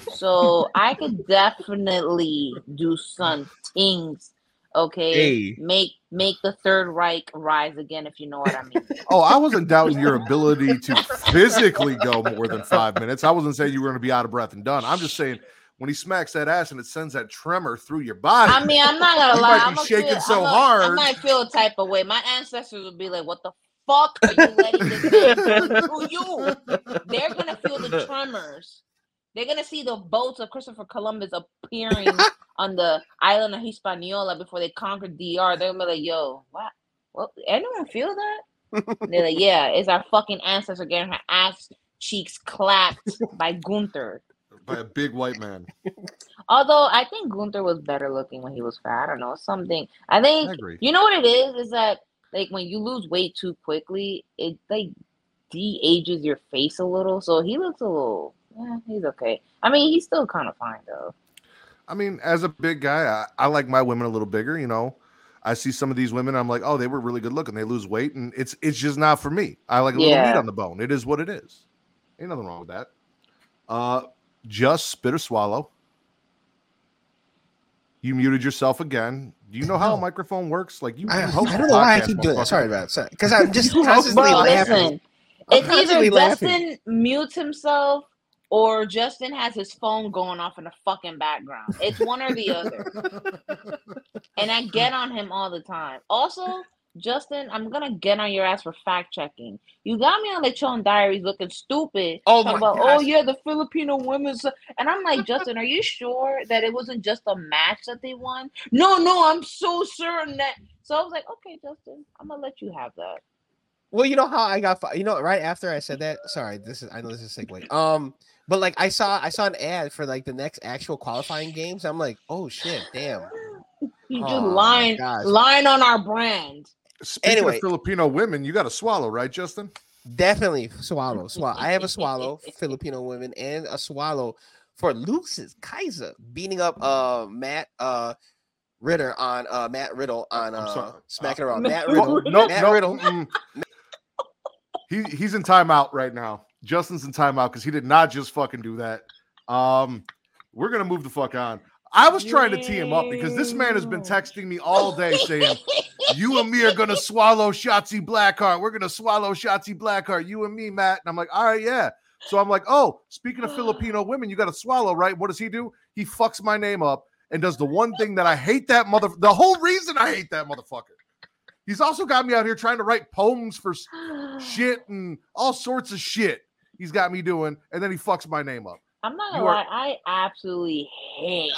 so I could definitely do some things. Okay, Hey. make make the Third Reich rise again, if you know what I mean. Oh, I wasn't doubting your ability to physically go more than five minutes. I wasn't saying you were going to be out of breath and done. I'm just saying when he smacks that ass and it sends that tremor through your body. I mean, I'm not gonna You lie. might be I'm gonna shaking feel, so I'm gonna- I might feel a type of way. My ancestors would be like, "What the fuck are you letting this to you?" They're gonna feel the tremors. They're gonna see the boats of Christopher Columbus appearing on the island of Hispaniola before they conquered DR. They're gonna be like, "Yo, what? What? Anyone feel that?" They're like, "Yeah, it's our fucking ancestor getting her ass cheeks clapped by Gunther." By a big white man. Although I think Gunther was better looking when he was fat. I don't know something. I think I you know what it is is that like when you lose weight too quickly, it like de-ages your face a little. So he looks a little. Yeah, he's okay. I mean, he's still kind of fine though. I mean, as a big guy, I, I like my women a little bigger. You know, I see some of these women. I'm like, oh, they were really good looking. They lose weight, and it's it's just not for me. I like a little meat on the bone. It is what it is. Ain't nothing wrong with that. Uh, just spit or swallow. You muted yourself again. Do you know how a microphone works? Like you, I, you I don't know why I podcast, keep doing that. motherfucker. Sorry about it. Because I'm just constantly Bro, laughing. listen, it's constantly either laughing. Justin mutes himself or Justin has his phone going off in the fucking background. It's one or the other. and I get on him all the time. Also, Justin, I'm gonna get on your ass for fact checking. You got me on the Lechon Diaries looking stupid. Oh my about, oh yeah, the Filipino women's, and I'm like, Justin, are you sure that it wasn't just a match that they won? No, no, I'm so certain that. So I was like, okay, Justin, I'm gonna let you have that. Well, you know how I got, you know, right after I said that. Sorry, this is I know this is a segue. Um, but like I saw, I saw an ad for like the next actual qualifying games. I'm like, oh shit, damn. You Oh, just my lying, lying on our brand. Speaking Anyway. of Filipino women, you got to swallow, right, Justin? Definitely swallow, swallow. I have a swallow, Filipino women, and a swallow for Luke's Kaiser beating up uh Matt uh Ritter on uh Matt Riddle on uh smacking around. Matt Riddle. no, Matt no, Riddle. mm-mm. he he's in timeout right now. Justin's in timeout because he did not just fucking do that. Um, we're gonna move the fuck on. I was trying to tee him up because this man has been texting me all day saying, "You and me are gonna swallow Shotzi Blackheart. We're gonna swallow Shotzi Blackheart. You and me, Matt." And I'm like, "All right, yeah." So I'm like, "Oh, speaking of Filipino women, you got to swallow, right?" What does he do? He fucks my name up and does the one thing that I hate that mother. The whole reason I hate that motherfucker. He's also got me out here trying to write poems for shit and all sorts of shit. He's got me doing, and then he fucks my name up. I'm not gonna are- lie, I absolutely hate.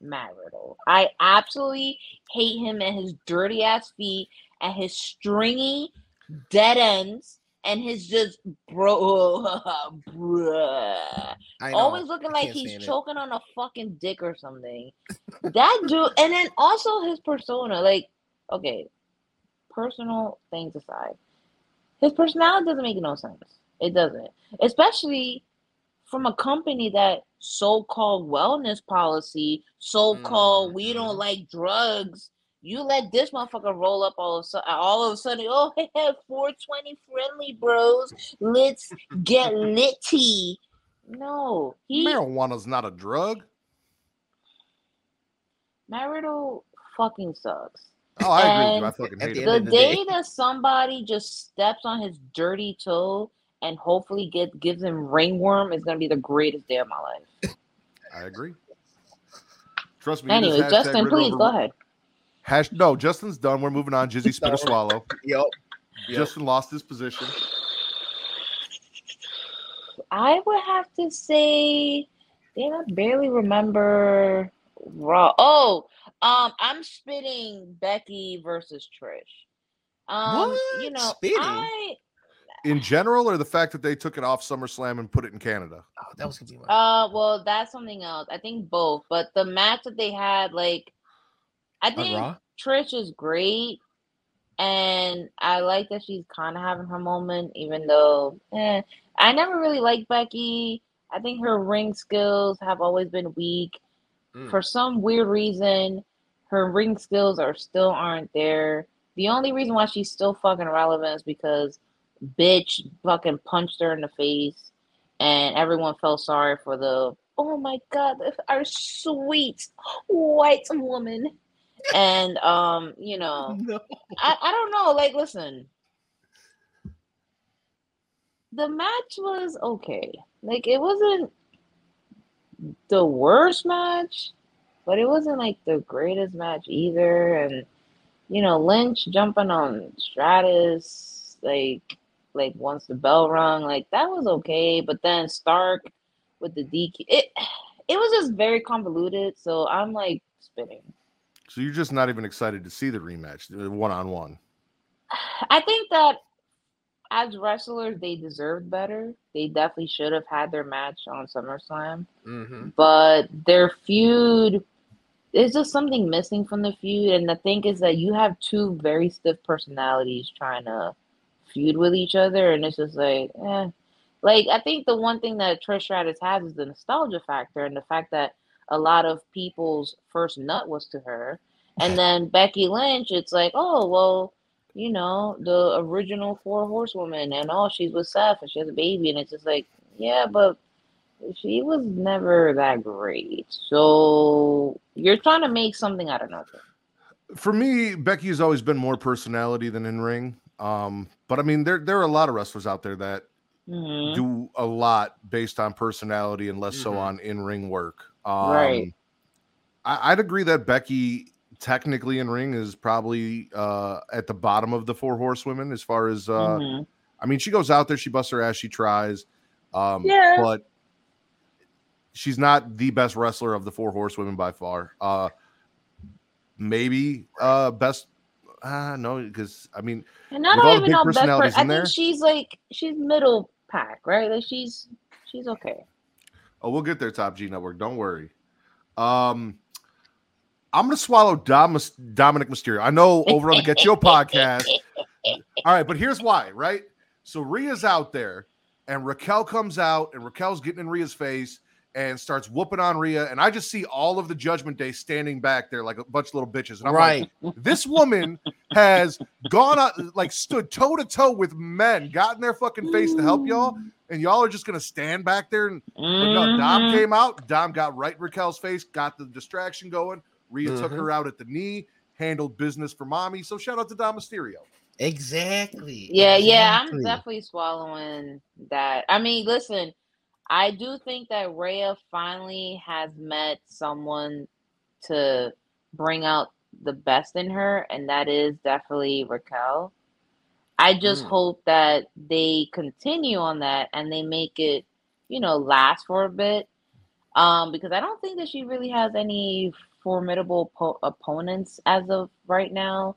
Matt Riddle. I absolutely hate him and his dirty ass feet and his stringy dead ends and his just bro bruh. Always looking like he's it. choking on a fucking dick or something. that dude and then also his persona, like, okay, personal things aside, his personality doesn't make no sense. It doesn't. Especially from a company that so-called wellness policy, so-called we don't Mhm. like drugs. You let this motherfucker roll up all of a sudden, all of a sudden. Oh, hey, 420 friendly bros. Let's get litty. No, he Marijuana's not a drug. marital fucking sucks. Oh, I agree. with you. I fucking at hate the it. end The of the day day- that somebody just steps on his dirty toe and hopefully get gives him ringworm is gonna be the greatest day of my life. I agree. Trust me. it is Anyway, Justin, please over- go ahead. Hash, no, Justin's done. We're moving on. Jizzy spit a swallow. Yep. Yep. Justin lost his position. I would have to say, damn, I barely remember Raw. Oh, um, I'm spitting Becky versus Trish. Um, you What? know, Spitting? I In general, or the fact that they took it off SummerSlam and put it in Canada? Oh, that was gonna be my. uh, well, that's something else. I think both, but the match that they had, like, I on think Raw. Trish is great, and I like that she's kind of having her moment, even though eh, I never really liked Becky. I think her ring skills have always been weak. Mm. For some weird reason, her ring skills are still aren't there. The only reason why she's still fucking relevant is because bitch fucking punched her in the face, and everyone felt sorry for the oh my god, our sweet white woman. And um, you know, No. I, I don't know. Like, listen, the match was okay. Like, it wasn't the worst match, but it wasn't like the greatest match either. And you know, Lynch jumping on Stratus, like, like once the bell rung, like that was okay. But then Stark with the DQ, it it was just very convoluted. So I'm like spinning. So you're just not even excited to see the rematch, one on one. I think that as wrestlers, they deserved better. They definitely should have had their match on SummerSlam, Mm-hmm. but their feud there's just something missing from the feud. And the thing is that you have two very stiff personalities trying to feud with each other, and it's just like, eh. Like I think the one thing that Trish Stratus has is the nostalgia factor, and the fact that a lot of people's first nut was to her. And then Becky Lynch, it's like, oh well, you know, the original four horsewoman, and oh, she's with Seth and she has a baby, and it's just like, yeah, but she was never that great. So you're trying to make something out of nothing. For me, Becky has always been more personality than in ring. Um, but I mean, there there are a lot of wrestlers out there that Mhm. do a lot based on personality and less so Mhm. on in ring work. Um, Right. I, I'd agree that Becky technically in ring is probably uh, at the bottom of the four horsewomen as far as uh, Mhm. I mean, she goes out there, she busts her ass, she tries. Um, Yeah. but she's not the best wrestler of the four horsewomen by far. Uh, maybe uh, best. Uh, no, because I mean, And I don't even big know best personalities. I think there? she's like she's middle pack, right? Like she's she's okay. oh, we'll get there, Top G Network. Don't worry. Um, I'm gonna swallow Dom, Dominic Mysterio. I know over on the Get Your podcast. All right, but here's why, right? So Rhea's out there, and Raquel comes out, and Raquel's getting in Rhea's face and starts whooping on Rhea. And I just see all of the Judgment Day standing back there like a bunch of little bitches. And I'm right. like, this woman has gone up, like stood toe to toe with men, got in their fucking face to help y'all, and y'all are just gonna stand back there. And but no, Dom came out. Dom got right Raquel's face, got the distraction going. Rhea took Mhm. her out at the knee, handled business for mommy. So shout out to Dom Mysterio. Exactly. Yeah, yeah, I'm definitely swallowing that. I mean, listen, I do think that Rhea finally has met someone to bring out the best in her, and that is definitely Raquel. I just Mm. hope that they continue on that and they make it, you know, last for a bit. Um, because I don't think that she really has any formidable po- opponents as of right now.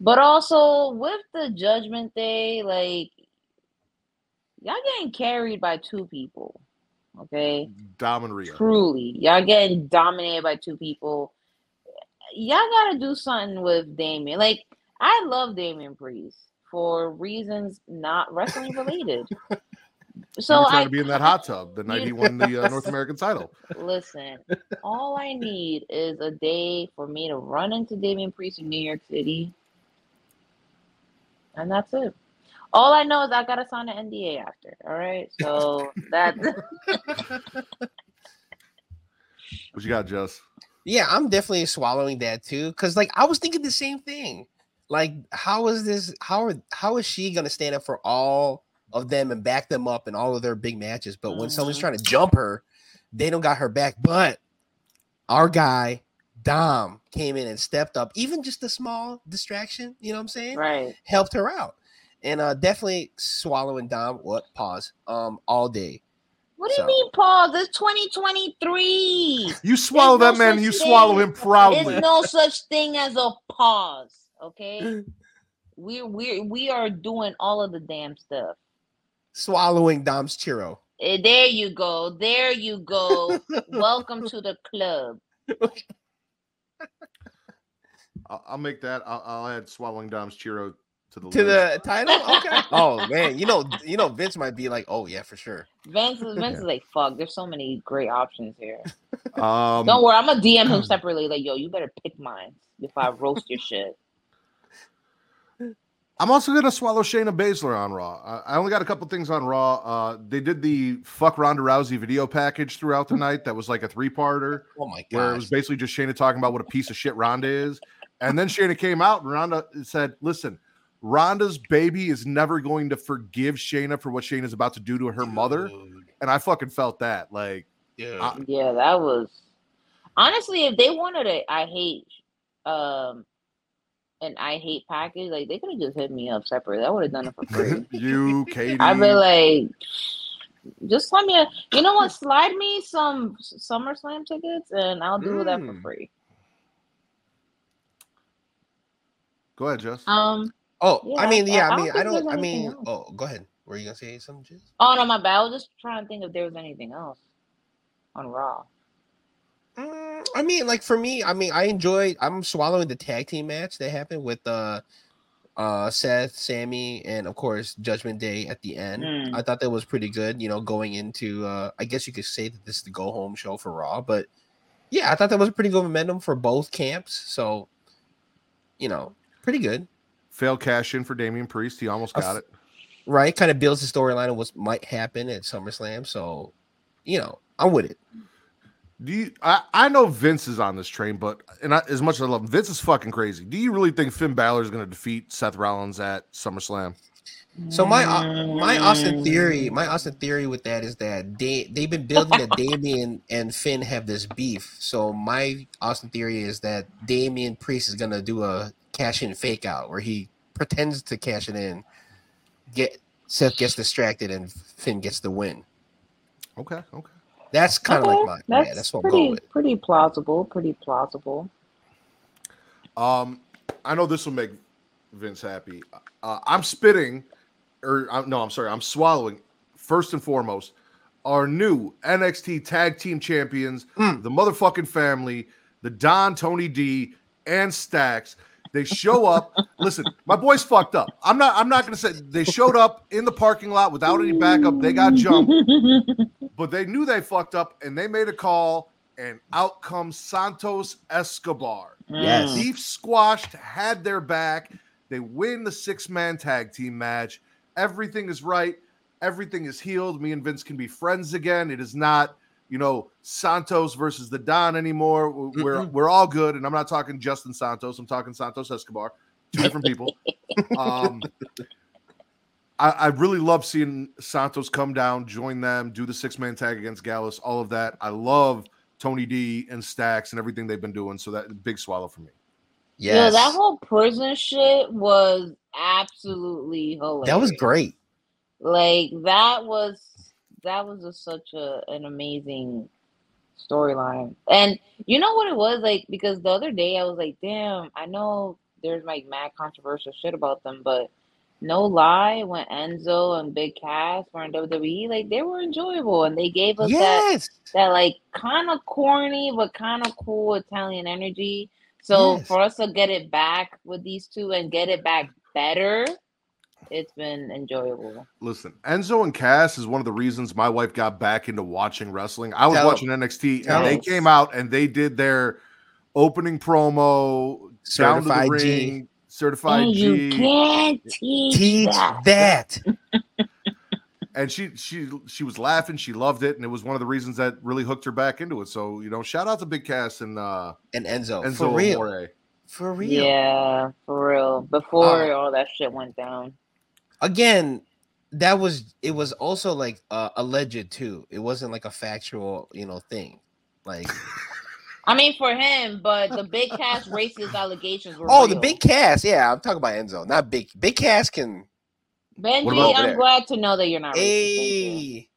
But also with the Judgment Day, like y'all getting carried by two people. Okay. Dom and Rhea. Truly. Y'all getting dominated by two people. Y'all gotta do something with Damian. Like, I love Damian Priest for reasons not wrestling related. So I to be in that hot tub the night he won the uh, North American title. listen. all I need is a day for me to run into Damian Priest in New York City, and that's it. All I know is I gotta sign an NDA after. All right, so that What you got, Jess? Yeah, I'm definitely swallowing that too. Cause like I was thinking the same thing. Like, how is this? How are how is she gonna stand up for all of them and back them up in all of their big matches? But when someone's Mhm. trying to jump her, they don't got her back. But our guy Dom came in and stepped up, even just a small distraction. You know what I'm saying? right. Helped her out, and uh definitely swallowing Dom. What pause? Um, all day. What do So- you mean, Paul? This 2023. You swallow no that man you thing. swallow him proudly. There's no such thing as a pause. Okay. We we we are doing all of the damn stuff. Swallowing Dom's churro. Eh, there you go. There you go. Welcome to the club. I'll, I'll make that. I'll, I'll add swallowing Dom's Chiro to the to list. the title. Okay. oh man, you know, you know, Vince might be like, "Oh yeah, for sure." Vince is Vince is like, fuck, there's so many great options here. Um, Don't worry, I'm gonna DM him separately, like, yo, you better pick mine before I roast your shit. I'm also gonna swallow Shayna Baszler on Raw. I, I only got a couple things on Raw. Uh, they did the fuck Ronda Rousey video package throughout the night. That was like a three parter Oh my where it was basically just Shayna talking about what a piece of shit Ronda is, and then Shayna came out and Ronda said, "Listen, Ronda's baby is never going to forgive Shayna for what Shayna's about to do to her mother," and I fucking felt that. Like, Dude. I- Yeah, that was honestly, if they wanted a I hate um an I hate package, like they could have just hit me up separately. I would have done it for free. you, Katie, I'd be like, just let me, a, you know what? Slide me some SummerSlam tickets, and I'll do that for Mm. free. go ahead, Jess. Um. Oh, yeah, I mean, yeah, I I don't mean, I don't. I mean, else. oh, go ahead. Were you gonna say something? Oh no, my bad. I was just trying to think if there was anything else on Raw. Mm, I mean, like for me, I mean, I enjoyed. I'm swallowing the tag team match that happened with uh, uh, Seth, Sammy, and of course Judgment Day at the end. Mm. I thought that was pretty good. You know, going into, uh, I guess you could say that this is the go home show for Raw, but yeah, I thought that was a pretty good momentum for both camps. So, you know, pretty good. Failed cash in for Damian Priest. He almost got it. right? Kind of builds the storyline of what might happen at SummerSlam. So, you know, I'm with it. Do you? I, I know Vince is on this train, but and I, as much as I love him, Vince is fucking crazy. Do you really think Finn Balor is going to defeat Seth Rollins at SummerSlam? So my Au- my Austin theory, my Austin theory with that is that they they've been building that Damian and Finn have this beef. So my Austin theory is that Damian Priest is gonna do a cash in fake out where he pretends to cash it in, get Seth gets distracted and Finn gets the win. Okay, okay. That's kind of Okay, like my that's, yeah, that's what I'm pretty going with. pretty plausible. Pretty plausible. Um, I know this will make Vince happy. Uh, I'm spitting, or uh, no, I'm sorry, I'm swallowing. First and foremost, our new NXT Tag Team Champions, Mm. the motherfucking family, the Don, Tony D, and Stacks. They show up. Listen, my boys fucked up. I'm not. I'm not gonna say they showed up in the parking lot without any backup. They got jumped, but they knew they fucked up, and they made a call. And out comes Santos Escobar. Yes. Beef squashed, had their back. They win the six man tag team match. Everything is right. Everything is healed. Me and Vince can be friends again. It is not, you know, Santos versus the Don anymore. We're we're, Mm-mm. we're all good. And I'm not talking Justin Santos. I'm talking Santos Escobar. Two different people. Um, I, I really love seeing Santos come down, join them, do the six man tag against Gallus, all of that. I love Tony D and Stacks and everything they've been doing. So that big swallow for me. Yeah, that whole prison shit was absolutely hilarious. that was great. Like that was that was just such a an amazing storyline. And you know what it was like because the other day I was like, damn, I know there's like mad controversial shit about them, but no lie, when Enzo and Big Cass were in WWE, like they were enjoyable and they gave us that that like kind of corny but kind of cool Italian energy. So Yes. for us to get it back with these two and get it back better, it's been enjoyable. Listen, Enzo and Cass is one of the reasons my wife got back into watching wrestling. I was Tell 'em. watching NXT Tell and they 'em. came out and they did their opening promo down to the Certified G. certified And you G, can't teach, Teach that. that. and she she she was laughing, she loved it, and it was one of the reasons that really hooked her back into it. So you know, shout out to Big Cass and uh And Enzo. Enzo for real. Amore. For real. Yeah, for real. Before Oh. all that shit went down. Again, that was it was also like uh, alleged too. It wasn't like a factual, you know, thing. Like I mean, for him, but the Big Cass racist allegations were. Oh, the Big Cass. Yeah, I'm talking about Enzo, not big. Big Cass can. Benji. I'm there? glad to know that you're not racist. thank. Hey,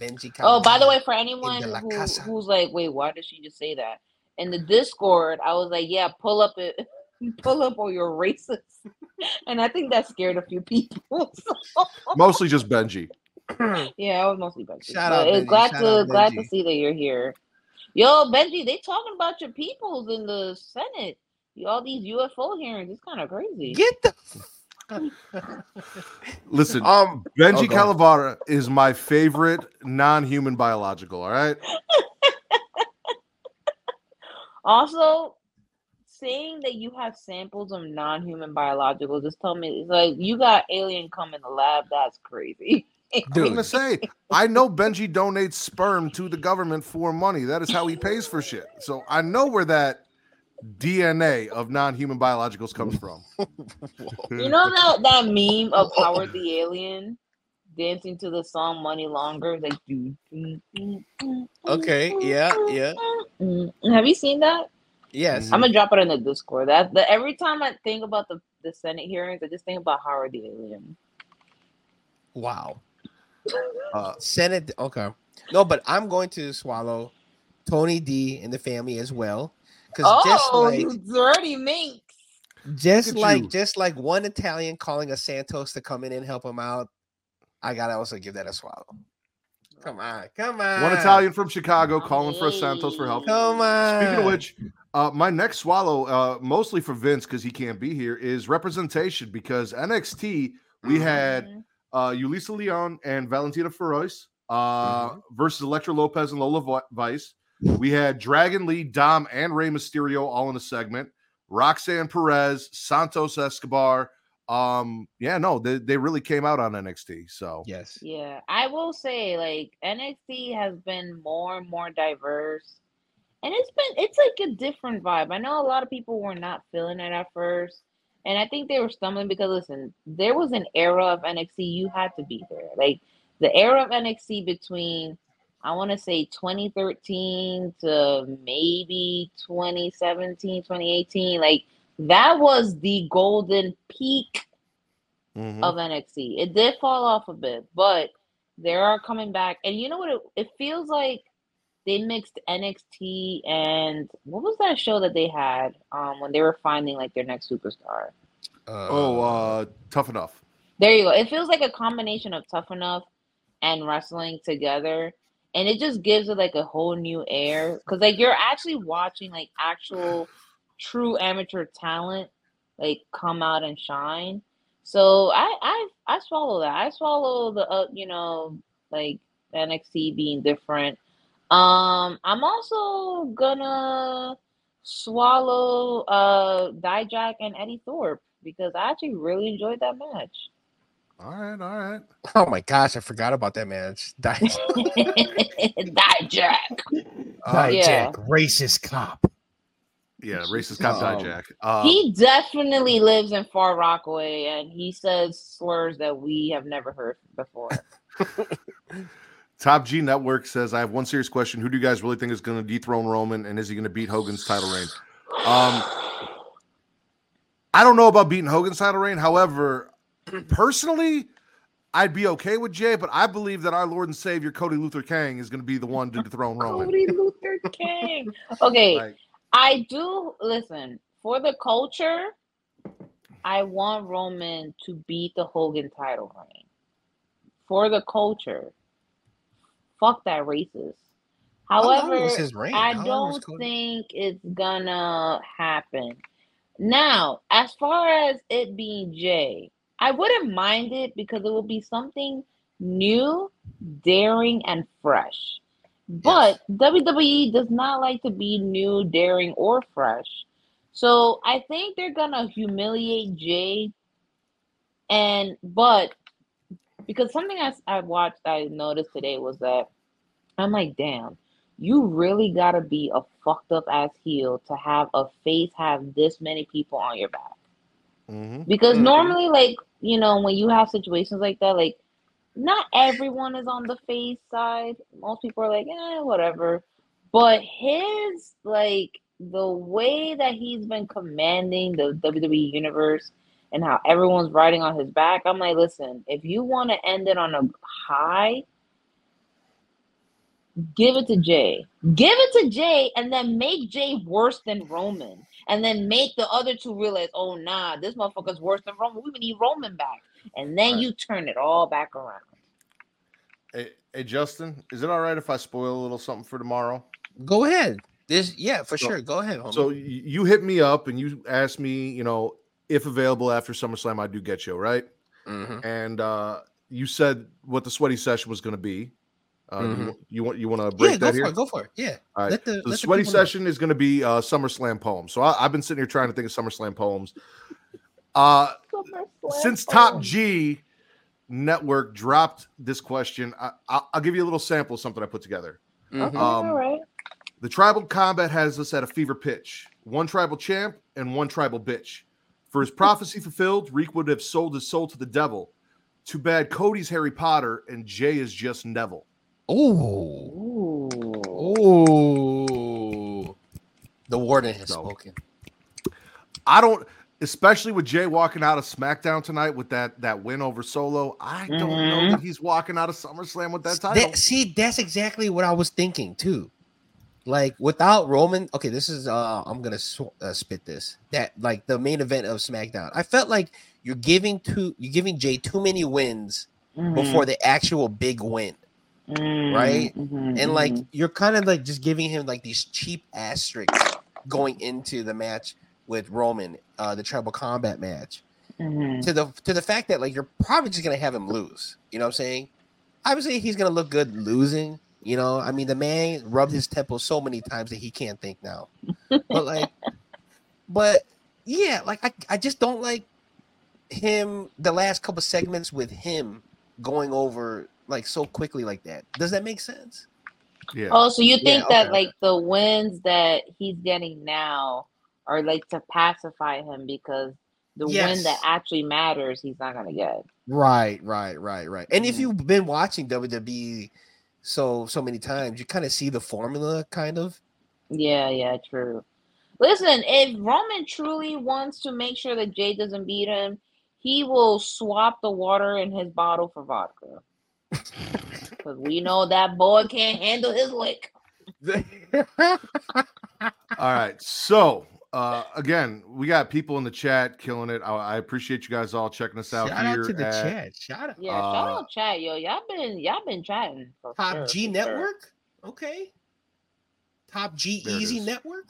Benji. Oh, by the way, for anyone who, who's like, wait, why did she just say that? In the Discord, I was like, yeah, pull up it, pull up or you're racist, and I think that scared a few people. Mostly just Benji. yeah, I was mostly Benji. Shout but out, it's Benji. glad Shout to out, glad to see that you're here. Yo, Benji, they talking about your peoples in the Senate. You, all these UFO hearings, it's kind of crazy. Get the. Listen, um. Benji oh, go. Calavara is my favorite non-human biological. All right, Also, saying that you have samples of non-human biologicals just tell me it's like you got alien come in the lab. That's crazy. I'm Dude. gonna say I know Benji donates sperm to the government for money. That is how he pays for shit. So I know where that DNA of non-human biologicals comes from. You know that that meme of Howard the alien dancing to the song "Money Longer"? Like, Okay, yeah, yeah. Mm, Have you seen that? Yes. I'm gonna drop it in the Discord. That the every time I think about the the Senate hearings, I just think about Howard the alien. Wow. Uh, Senate. Okay. No, but I'm going to swallow Tony D and the family as well. Because just Oh, like you dirty minx! just like you. just like one Italian calling a Santos to come in and help him out, I gotta also give that a swallow. Come on, come on. one Italian from Chicago calling for a Santos for help. Come on. Speaking of which, uh, my next swallow, uh, mostly for Vince because he can't be here, is representation. Because NXT, we had Mhm. uh, Yulisa Leon and Valentina Feroz uh, versus Elektra Lopez and Lola Vi- Vice. We had Dragon Lee, Dom, and Rey Mysterio all in a segment. Roxanne Perez, Santos Escobar. Um, yeah, no, they, they really came out on NXT. So yes. Yeah, I will say like NXT has been more and more diverse, and it's been it's like a different vibe. I know a lot of people were not feeling it at first, and I think they were stumbling because listen, there was an era of NXT you had to be there. Like the era of NXT between I want to say 2013 to maybe 2017, 2018, like that was the golden peak mhm. of NXT. It did fall off a bit, but they are coming back. And you know what? It, it feels like they mixed NXT and what was that show that they had um, when they were finding like their next superstar? oh, uh, tough enough. There you go. It feels like a combination of Tough Enough and wrestling together. And it just gives it like a whole new air. Cause like you're actually watching like actual true amateur talent like come out and shine. So I I I swallow that. I swallow the uh, you know like NXT being different. Um I'm also gonna swallow uh Dijak and Eddy Thorpe because I actually really enjoyed that match. All right, all right. Oh my gosh, I forgot about that match. Di- Dijak. Uh, Yeah. racist cop. Yeah, racist cop Um. Uh, he definitely lives in Far Rockaway and he says slurs that we have never heard before. Top G Network says, I have one serious question. Who do you guys really think is going to dethrone Roman and is he going to beat Hogan's title reign? Um, I don't know about beating Hogan's title reign. However, personally, I'd be okay with Jey, but I believe that our Lord and Savior Cody Luther King is going to be the one to dethrone Roman. Cody Luther King. Okay, Like, I do listen for the culture. I want Roman to beat the Hogan title reign for the culture. Fuck that racist. However, was his reign? I How long was don't think it's gonna happen. Now, as far as it being Jey, I wouldn't mind it because it will be something new, daring, and fresh. But WWE does not like to be new, daring, or fresh. So I think they're gonna humiliate Jey. And but because something I, I watched, I noticed today was that I'm like, damn, you really gotta be a fucked up ass heel to have a face have this many people on your back. Mm-hmm. Because Mhm. normally, like, you know, when you have situations like that, like, not everyone is on the face side. Most people are like, eh, whatever. But his, like, the way that he's been commanding the WWE universe and how everyone's riding on his back, I'm like, listen, if you want to end it on a high, give it to Jey. Give it to Jey and then make Jey worse than Roman. And then make the other two realize, oh nah, this motherfucker's worse than Roman. We need Roman back. And then Right. you turn it all back around. Hey, hey, Justin, is it all right if I spoil a little something for tomorrow? Go ahead. This, yeah, for So- sure. Go ahead. Homie. So you hit me up and you asked me, you know, if available after SummerSlam, I do get you right. Mhm. And uh, you said what the sweaty session was going to be. Uh, you Mhm. wa- you, want you want to break yeah, go that for here? it. Go for it. Yeah. All right. Let the, So let the the sweaty know. session is going to be uh, SummerSlam poems. So I, I've been sitting here trying to think of SummerSlam poems. Uh, since Top G Network dropped this question, I, I'll, I'll give you a little sample of something I put together. Mhm. Um, all right. The tribal combat has us at a fever pitch. One tribal champ and one tribal bitch. For his prophecy fulfilled, Reek would have sold his soul to the devil. Too bad Cody's Harry Potter and Jey is just Neville. Oh. Oh. Ooh. The warden has So- spoken. I don't, especially with Jey walking out of SmackDown tonight with that that win over Solo. I don't know Mhm. that he's walking out of SummerSlam with that title. That- see, that's exactly what I was thinking too. Like without Roman, okay, this is uh I'm gonna sw- uh, spit this. That like the main event of SmackDown. I felt like you're giving too you're giving Jey too many wins Mm-hmm. before the actual big win, right? Mhm, and like you're kind of like just giving him like these cheap asterisks going into the match with Roman, uh the tribal combat match Mhm. to the to the fact that like you're probably just gonna have him lose. You know what I'm saying? Obviously, he's gonna look good losing. You know, I mean, the man rubbed his temple so many times that he can't think now. But like, but yeah, like I, I just don't like him. The last couple segments with him going over like so quickly like that. Does that make sense? yeah. Oh, so you think Yeah, that okay. like the wins that he's getting now are like to pacify him because the win that actually matters he's not gonna get. Right, right, right, right. And if Mhm. you've been watching WWE so so many times, you kind of see the formula, kind of. Yeah, yeah, true. Listen, if Roman truly wants to make sure that Jey doesn't beat him, he will swap the water in his bottle for vodka. Because we know that boy can't handle his lick. All right. So uh again, we got people in the chat killing it. I, I appreciate you guys all checking us out Shout here out to the at- chat. Shout out. Yeah, shout Uh, out chat, yo. Y'all been y'all been chatting. Top sure, G for sure. Network. Okay. Top G There Easy. Network.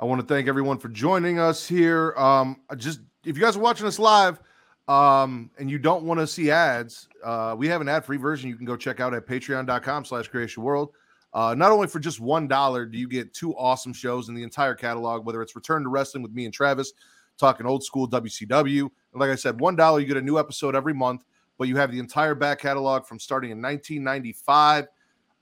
I want to thank everyone for joining us here. Um, just if you guys are watching us live, um, and you don't want to see ads, uh, we have an ad-free version you can go check out at patreon.com slash creatia world. Uh, not only for just one dollar do you get two awesome shows in the entire catalog, whether it's Return to Wrestling with me and Travis, talking old school WCW. And like I said, one dollar you get a new episode every month, but you have the entire back catalog from starting in 1995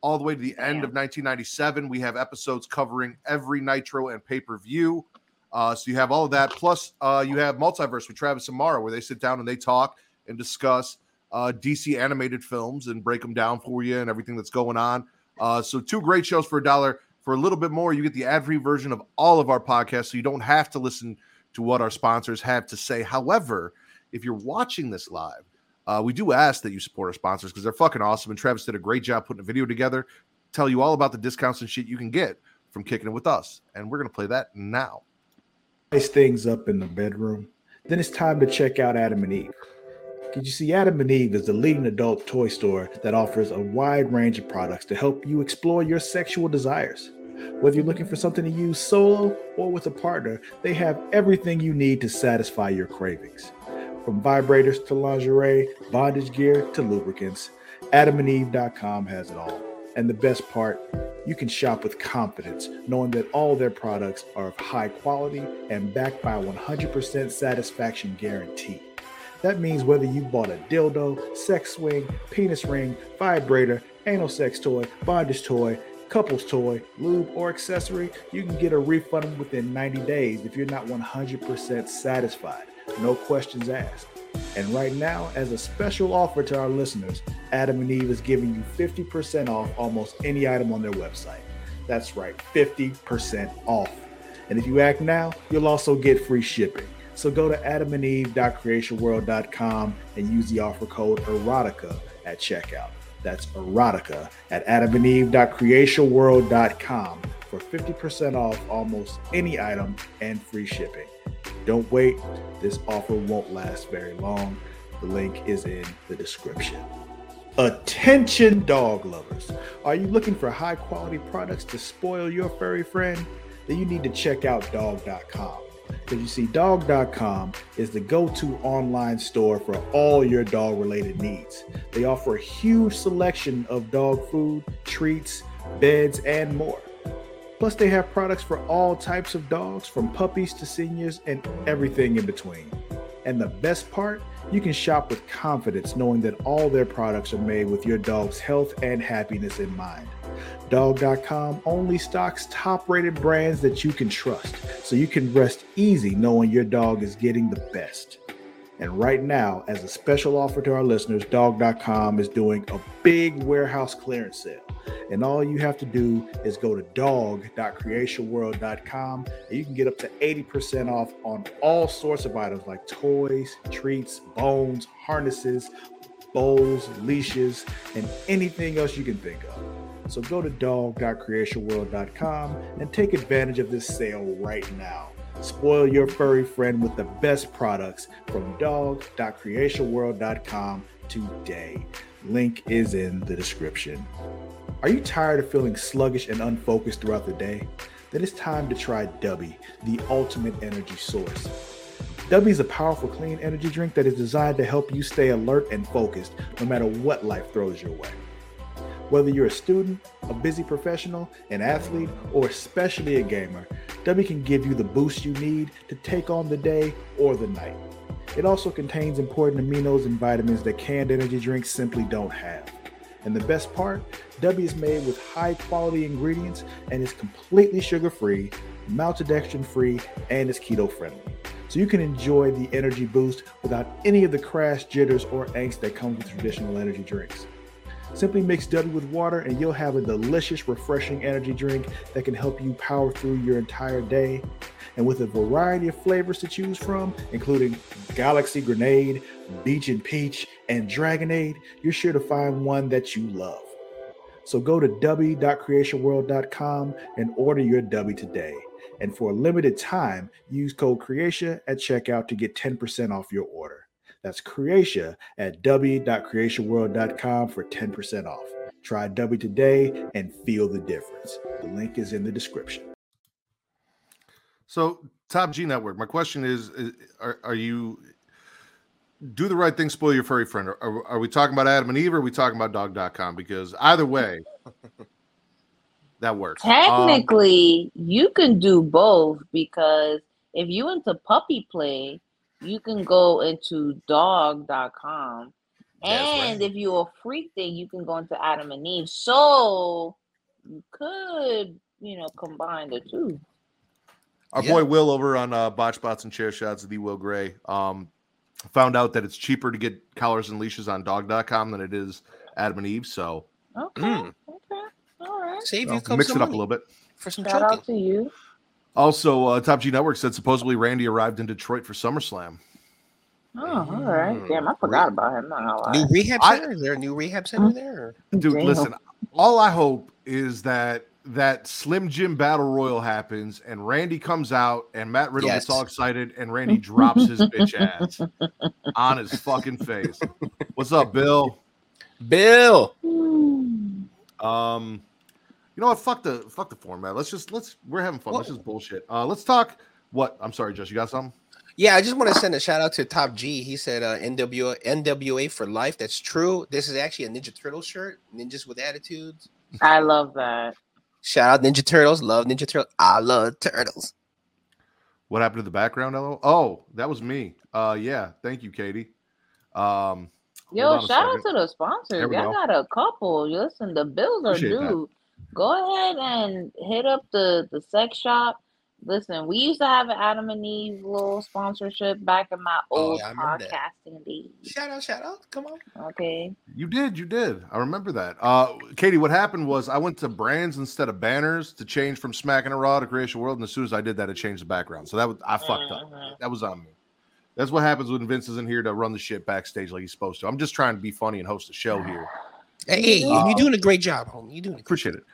all the way to the end of 1997. We have episodes covering every Nitro and pay per view. Uh, so you have all of that. Plus, uh, you have Multiverse with Travis and Mara, where they sit down and they talk and discuss uh, DC animated films and break them down for you and everything that's going on. Uh, so, two great shows for a dollar. For a little bit more, you get the ad free version of all of our podcasts. So you don't have to listen to what our sponsors have to say. However, if you're watching this live, uh, we do ask that you support our sponsors because they're fucking awesome. And Travis did a great job putting a video together, tell you all about the discounts and shit you can get from kicking it with us. And we're to play that now. Spice things up in the bedroom, then it's time to check out Adam and Eve. Did you see Adam and Eve is the leading adult toy store that offers a wide range of products to help you explore your sexual desires. Whether you're looking for something to use solo or with a partner, they have everything you need to satisfy your cravings. From vibrators to lingerie, bondage gear to lubricants, adamandeve.com has it all. And the best part, you can shop with confidence, knowing that all their products are of high quality and backed by a 100% satisfaction guarantee. That means whether you bought a dildo, sex swing, penis ring, vibrator, anal sex toy, bondage toy, couples toy, lube, or accessory, you can get a refund within 90 days if you're not 100% satisfied. No questions asked. And right now, as a special offer to our listeners, Adam and Eve is giving you 50% off almost any item on their website. That's right, 50% off. And if you act now, you'll also get free shipping. So go to adamandeve.creatiaworld.com and use the offer code erotica at checkout. That's erotica at adamandeve.creatiaworld.com for 50% off almost any item and free shipping. Don't wait, this offer won't last very long. The link is in the description. Attention, dog lovers. Are you looking for high quality products to spoil your furry friend? Then you need to check out dog.com. Because you see, dog.com is the go to online store for all your dog related needs. They offer a huge selection of dog food, treats, beds, and more. Plus, they have products for all types of dogs, from puppies to seniors and everything in between. And the best part, you can shop with confidence knowing that all their products are made with your dog's health and happiness in mind. Dog.com only stocks top rated brands that you can trust, so you can rest easy knowing your dog is getting the best. And right now, as a special offer to our listeners, Dog.com is doing a big warehouse clearance sale. And all you have to do is go to dog.creatiaworld.com and you can get up to 80% off on all sorts of items like toys, treats, bones, harnesses, bowls, leashes, and anything else you can think of. So go to dog.creatiaworld.com and take advantage of this sale right now. Spoil your furry friend with the best products from dog.creatiaworld.com today. Link is in the description. Are you tired of feeling sluggish and unfocused throughout the day? Then it's time to try Dubby, the ultimate energy source. Dubby is a powerful clean energy drink that is designed to help you stay alert and focused no matter what life throws your way. Whether you're a student, a busy professional, an athlete, or especially a gamer, Dubby can give you the boost you need to take on the day or the night. It also contains important aminos and vitamins that canned energy drinks simply don't have. And the best part, Dubby is made with high quality ingredients and is completely sugar free, maltodextrin free, and is keto friendly. So you can enjoy the energy boost without any of the crash jitters or angst that comes with traditional energy drinks. Simply mix Dubby with water and you'll have a delicious, refreshing energy drink that can help you power through your entire day. And with a variety of flavors to choose from, including Galaxy Grenade, Beach and Peach, and Dragonade, you're sure to find one that you love. So go to dubby.creatiaworld.com and order your Dubby today. And for a limited time, use code CREATIA at checkout to get 10% off your order. That's Creatia at dubby.creatiaworld.com for 10% off. Try Dubby today and feel the difference. The link is in the description. So, Top G Network. My question is: is- Are, are you do the right thing, spoil your furry friend? Are, are, are we talking about Adam and Eve, or are we talking about Dog.com? Because either way, that works. Um, Technically, you can do both because if you into puppy play, you can go into dog.com. That's And right. if you're a freak thing, you can go into Adam and Eve. So you could, you know, combine the two. Our Yeah. boy Will over on uh, Botch Spots and Chair Shots, the Will Gray, um, found out that it's cheaper to get collars and leashes on Dog.com than it is Adam and Eve. So Okay. Mm. Okay. All right. Save you you know, a couple mix of it up a little bit. for some Shout choking. out to you. Also, uh, Top G Network said supposedly Randy arrived in Detroit for SummerSlam. Oh, all right. Mm. Damn, I forgot about him. Not gonna lie. New rehab I- center? Is there a new rehab center there? Dude, Damn. listen, all I hope is that that Slim Jim Battle Royal happens and Randy comes out and Matt Riddle Yes. gets all excited and Randy drops his bitch ass on his fucking face. What's up, Bill? Bill. Hmm. Um, you know what? Fuck the fuck the format. Let's just let's we're having fun. Let's just bullshit. Uh, let's talk. What? I'm sorry, Josh. You got something? Yeah, I just want to send a shout out to Top G. He said uh, NWA NWA for life. That's true. This is actually a Ninja Turtle shirt. Ninjas with attitudes. I love that. Shout out Ninja Turtles. Love Ninja Turtles. I love turtles. What happened to the background, Elo? Oh, that was me. Uh, yeah. Thank you, Katie. Um, Yo, shout out to the sponsors. There we Y'all go. got a couple. Listen, the bills are Appreciate that. due. Go ahead and hit up the the sex shop. Listen, we used to have an Adam and Eve little sponsorship back in my Oh, old yeah, I remember that. podcasting days. Shout out, shout out. Come on. Okay. You did, you did. I remember that. Uh, Katie, what happened was I went to brands instead of banners to change from Smackin' It Raw to Creatia World, and as soon as I did that, it changed the background. So that was I fucked up. Mhm. That was on me. That's what happens when Vince isn't here to run the shit backstage like he's supposed to. I'm just trying to be funny and host a show here. Hey, hey, you- you're doing a great job, homie. You're doing a great Appreciate it.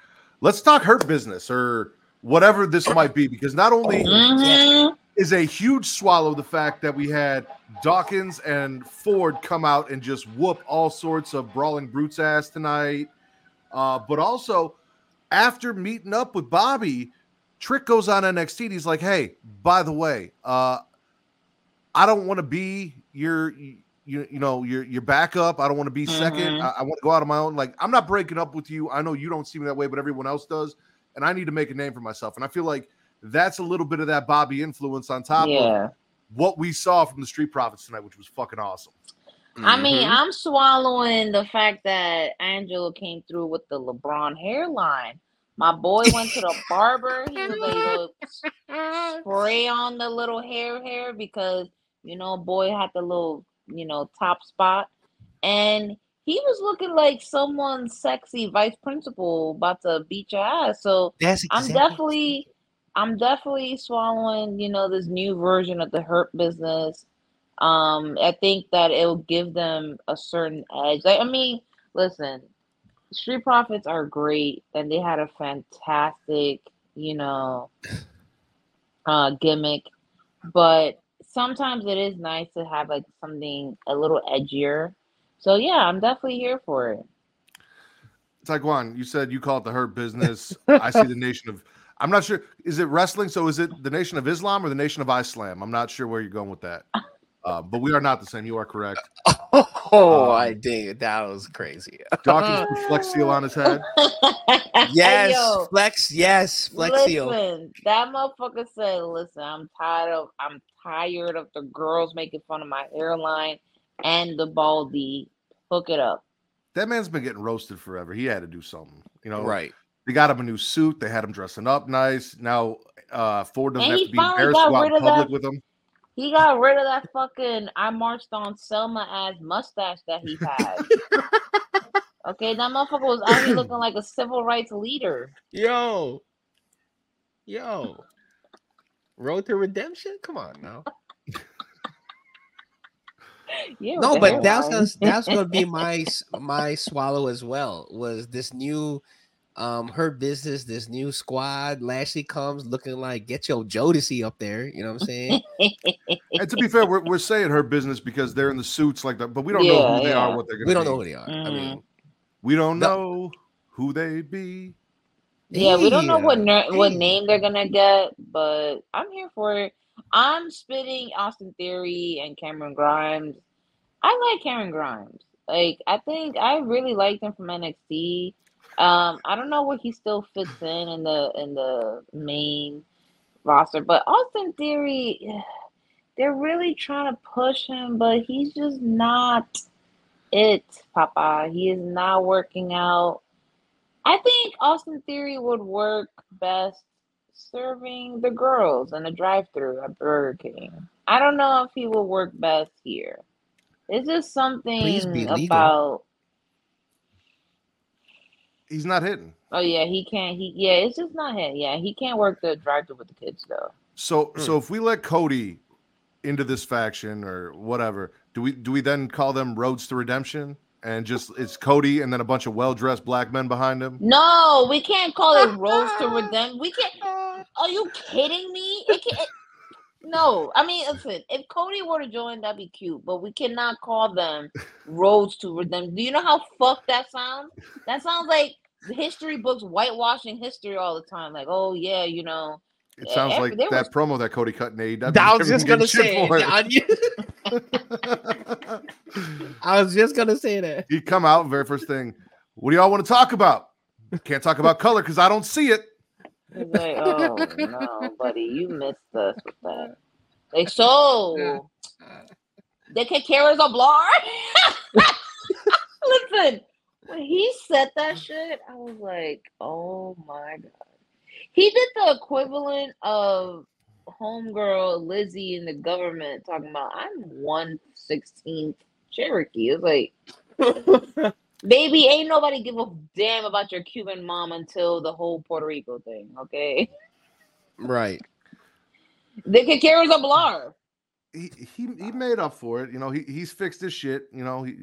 Let's talk hurt business or whatever this might be, because not only Mhm. is a huge swallow the fact that we had Dawkins and Ford come out and just whoop all sorts of brawling brutes ass tonight. Uh, but also, after meeting up with Bobby, Trick goes on NXT and he's like, "Hey, by the way, uh, I don't want to be your you, you know, you know your your backup. I don't want to be second. Mhm. I, I want to go out on my own. Like I'm not breaking up with you. I know you don't see me that way, but everyone else does, and I need to make a name for myself. And I feel like that's a little bit of that Bobby influence on top of Yeah. what we saw from the Street Profits tonight, which was fucking awesome. I mean, Mhm. I'm swallowing the fact that Angelo came through with the LeBron hairline. My boy went to the barber. He was like, "Look, spray on the little hair hair because you know, boy had the little, you know, top spot, and he was looking like someone's sexy vice principal about to beat your ass. So That's I'm definitely, I'm definitely swallowing, you know, this new version of the hurt business. Um, I think that it'll give them a certain edge. Like, I mean, listen, Street Profits are great, and they had a fantastic, you know, uh, gimmick. But sometimes it is nice to have like something a little edgier. So yeah, I'm definitely here for it. Taekwon, you said you call it the hurt business. I see the nation of. I'm not sure. Is it wrestling? So is it the nation of Islam or the nation of Islam? I'm not sure where you're going with that. Uh, but we are not the same. You are correct. Oh, Um, I did. That was crazy. Dawkins put flex seal on his head. Yes, Yo, flex. Yes, flex seal. That motherfucker said, "Listen, I'm tired of I'm tired of the girls making fun of my hairline and the baldy. Hook it up." That man's been getting roasted forever. He had to do something. You know, Right. They got him a new suit. They had him dressing up nice. Now uh Ford doesn't And have to be finally embarrassed to go out in public that- with him. He got rid of that fucking I marched on Selma ass mustache that he had. okay, that motherfucker was out here looking like a civil rights leader. Yo. Yo. Road to redemption? Come on now. Yeah, No, but that's gonna, that's gonna be my my swallow as well. Was this new um hurt business, this new squad? Lashley comes looking like get your Jodeci up there. You know what I'm saying? And to be fair, we're, we're saying hurt business because they're in the suits like that, but we don't know Yeah, who they are, what they're gonna we don't be. know who they are. I mean, We don't No. know who they be. Yeah, we don't know what yeah, ner- what name they're gonna get, but I'm here for it. I'm spitting Austin Theory and Cameron Grimes. I like Cameron Grimes. Like I think I really liked him from NXT. Um, I don't know where he still fits in in the in the main roster, but Austin Theory, they're really trying to push him, but he's just not it, Papa. He is not working out. I think Austin Theory would work best serving the girls in a drive-through at Burger King. I don't know if he would work best here. It's just something about He's not hitting. oh yeah, he can't he yeah, it's just not him. Yeah, he can't work the drive-through with the kids though. So Hmm. so if we let Cody into this faction or whatever, do we do we then call them roads to redemption? And just it's Cody and then a bunch of well-dressed black men behind him. No, we can't call it Rose to Redemption. We can't Are you kidding me? It can, it, no, I mean, listen. If Cody were to join, that'd be cute, but we cannot call them roads to redemption. Do you know how fucked that sounds? That sounds like the history books whitewashing history all the time. Like, oh yeah, you know, It sounds Every- like that was- promo that Cody cut in AEW. I was just gonna say. for it. I, I was just gonna say that. He'd come out, very first thing. What do y'all want to talk about? Can't talk about color because I don't see it. Like, oh no, buddy, you missed us with that. Like, so they can carry us a blar. Listen, when he said that shit, I was like, oh my god. He did the equivalent of homegirl Lizzie in the government talking about I'm one sixteenth Cherokee. It's like Baby, ain't nobody give a damn about your Cuban mom until the whole Puerto Rico thing, okay? Right. They can carry a blar. He, he he made up for it. You know, he, he's fixed his shit. You know, he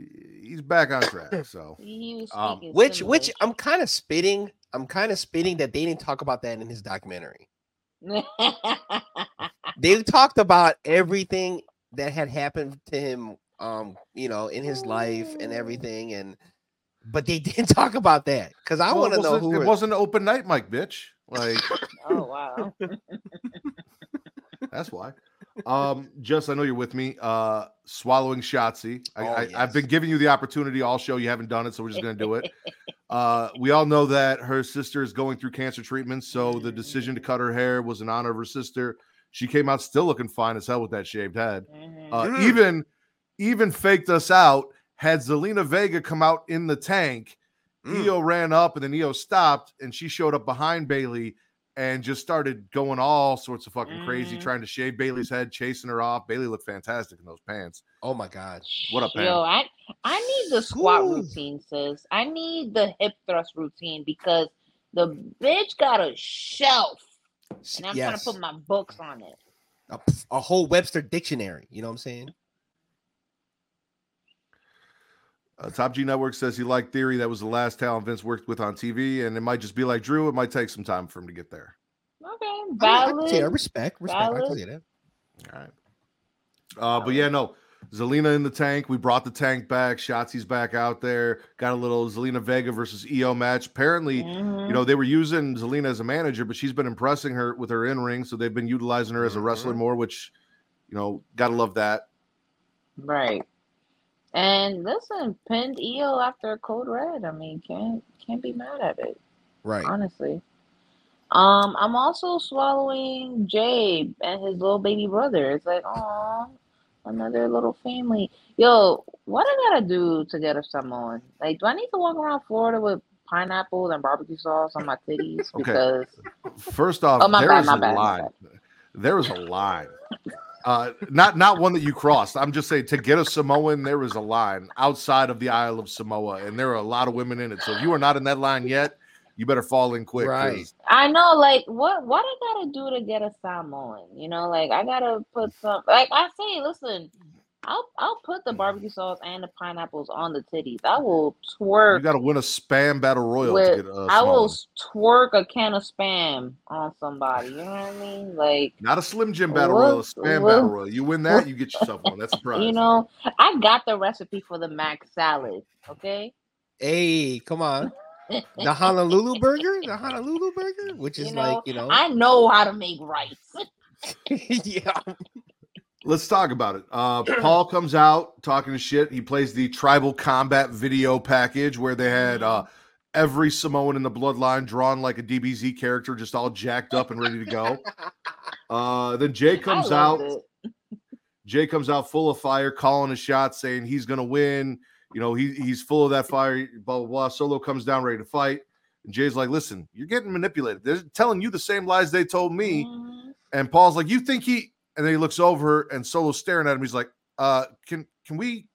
he's back on track. So Um, speaking Which which I'm kind of spitting. I'm kind of spitting that they didn't talk about that in his documentary. They talked about everything that had happened to him, um, you know, in his life and everything, and but they didn't talk about that because I Well, want to know who. it are- wasn't an open night, Mike, bitch. Like oh wow. that's why. Um, just I know you're with me. Uh, swallowing Shotzi. I, Oh, I, I've been giving you the opportunity all show. You haven't done it, so we're just gonna do it. Uh, we all know that her sister is going through cancer treatment, so the decision to cut her hair was in honor of her sister. She came out still looking fine as hell with that shaved head. Mhm. Uh, Mm. Even even faked us out. Had Zelina Vega come out in the tank, Mm. Io ran up and then Io stopped, and she showed up behind Bayley and just started going all sorts of fucking crazy, Mhm. trying to shave Bayley's head, chasing her off. Bayley looked fantastic in those pants. Oh my god. What up, Pam? Yo, I I need the squat Ooh. routine, sis. I need the hip thrust routine because the bitch got a shelf, and I'm trying to put my books on it. a, a whole Webster dictionary. You know what I'm saying? Uh, Top G Network says he liked Theory. That was the last talent Vince worked with on TV, and it might just be like Drew. It might take some time for him to get there. Okay, I, I can valid. say, I respect, respect. I can valid. say that. All right. Uh, but yeah, no. Zelina in the tank. We brought the tank back. Shotzi's back out there. Got a little Zelina Vega versus Io match. Apparently, you Mhm. know, they were using Zelina as a manager, but she's been impressing her with her in ring. So they've been utilizing her as a wrestler Mhm. more, which, you know, gotta love that. Right. And listen, pinned Eel after a Code Red. I mean, can't can't be mad at it, Right. honestly. Um, I'm also swallowing Jabe and his little baby brother. It's like, oh, another little family. Yo, what I gotta do to get a Samoan? Like, do I need to walk around Florida with pineapples and barbecue sauce on my titties? Okay. Because First off, Oh, my there bad, is my a bad, line. There is a line. Uh, not not one that you crossed. I'm just saying to get a Samoan, there is a line outside of the Isle of Samoa, and there are a lot of women in it. So if you are not in that line yet, you better fall in quick. Right. I know, like, what what I gotta do to get a Samoan? You know, like I gotta put some. Like I say, listen, I'll I'll put the barbecue sauce and the pineapples on the titties. I will twerk. You got to win a spam battle royal with, to get a I will twerk a can of spam on somebody. You know what I mean? Like, Not a Slim Jim battle royal, a spam what- battle royal. You win that, you get yourself one. That's a prize. you know, I got the recipe for the mac salad. Okay. Hey, come on. The Honolulu burger, the Honolulu burger, which is You know, like you know, I know how to make rice. yeah, Let's talk about it. Uh, Paul comes out talking to shit. He plays the tribal combat video package where they had uh, every Samoan in the bloodline drawn like a DBZ character, just all jacked up and ready to go. Uh, then Jey comes out. it. Jey comes out full of fire, calling a shot, saying he's gonna win. You know, he, he's full of that fire, blah, blah, blah. Solo comes down ready to fight. And Jey's like, listen, you're getting manipulated. They're telling you the same lies they told me. Mhm. And Paul's like, you think he and then he looks over and Solo's staring at him. He's like, uh, can can we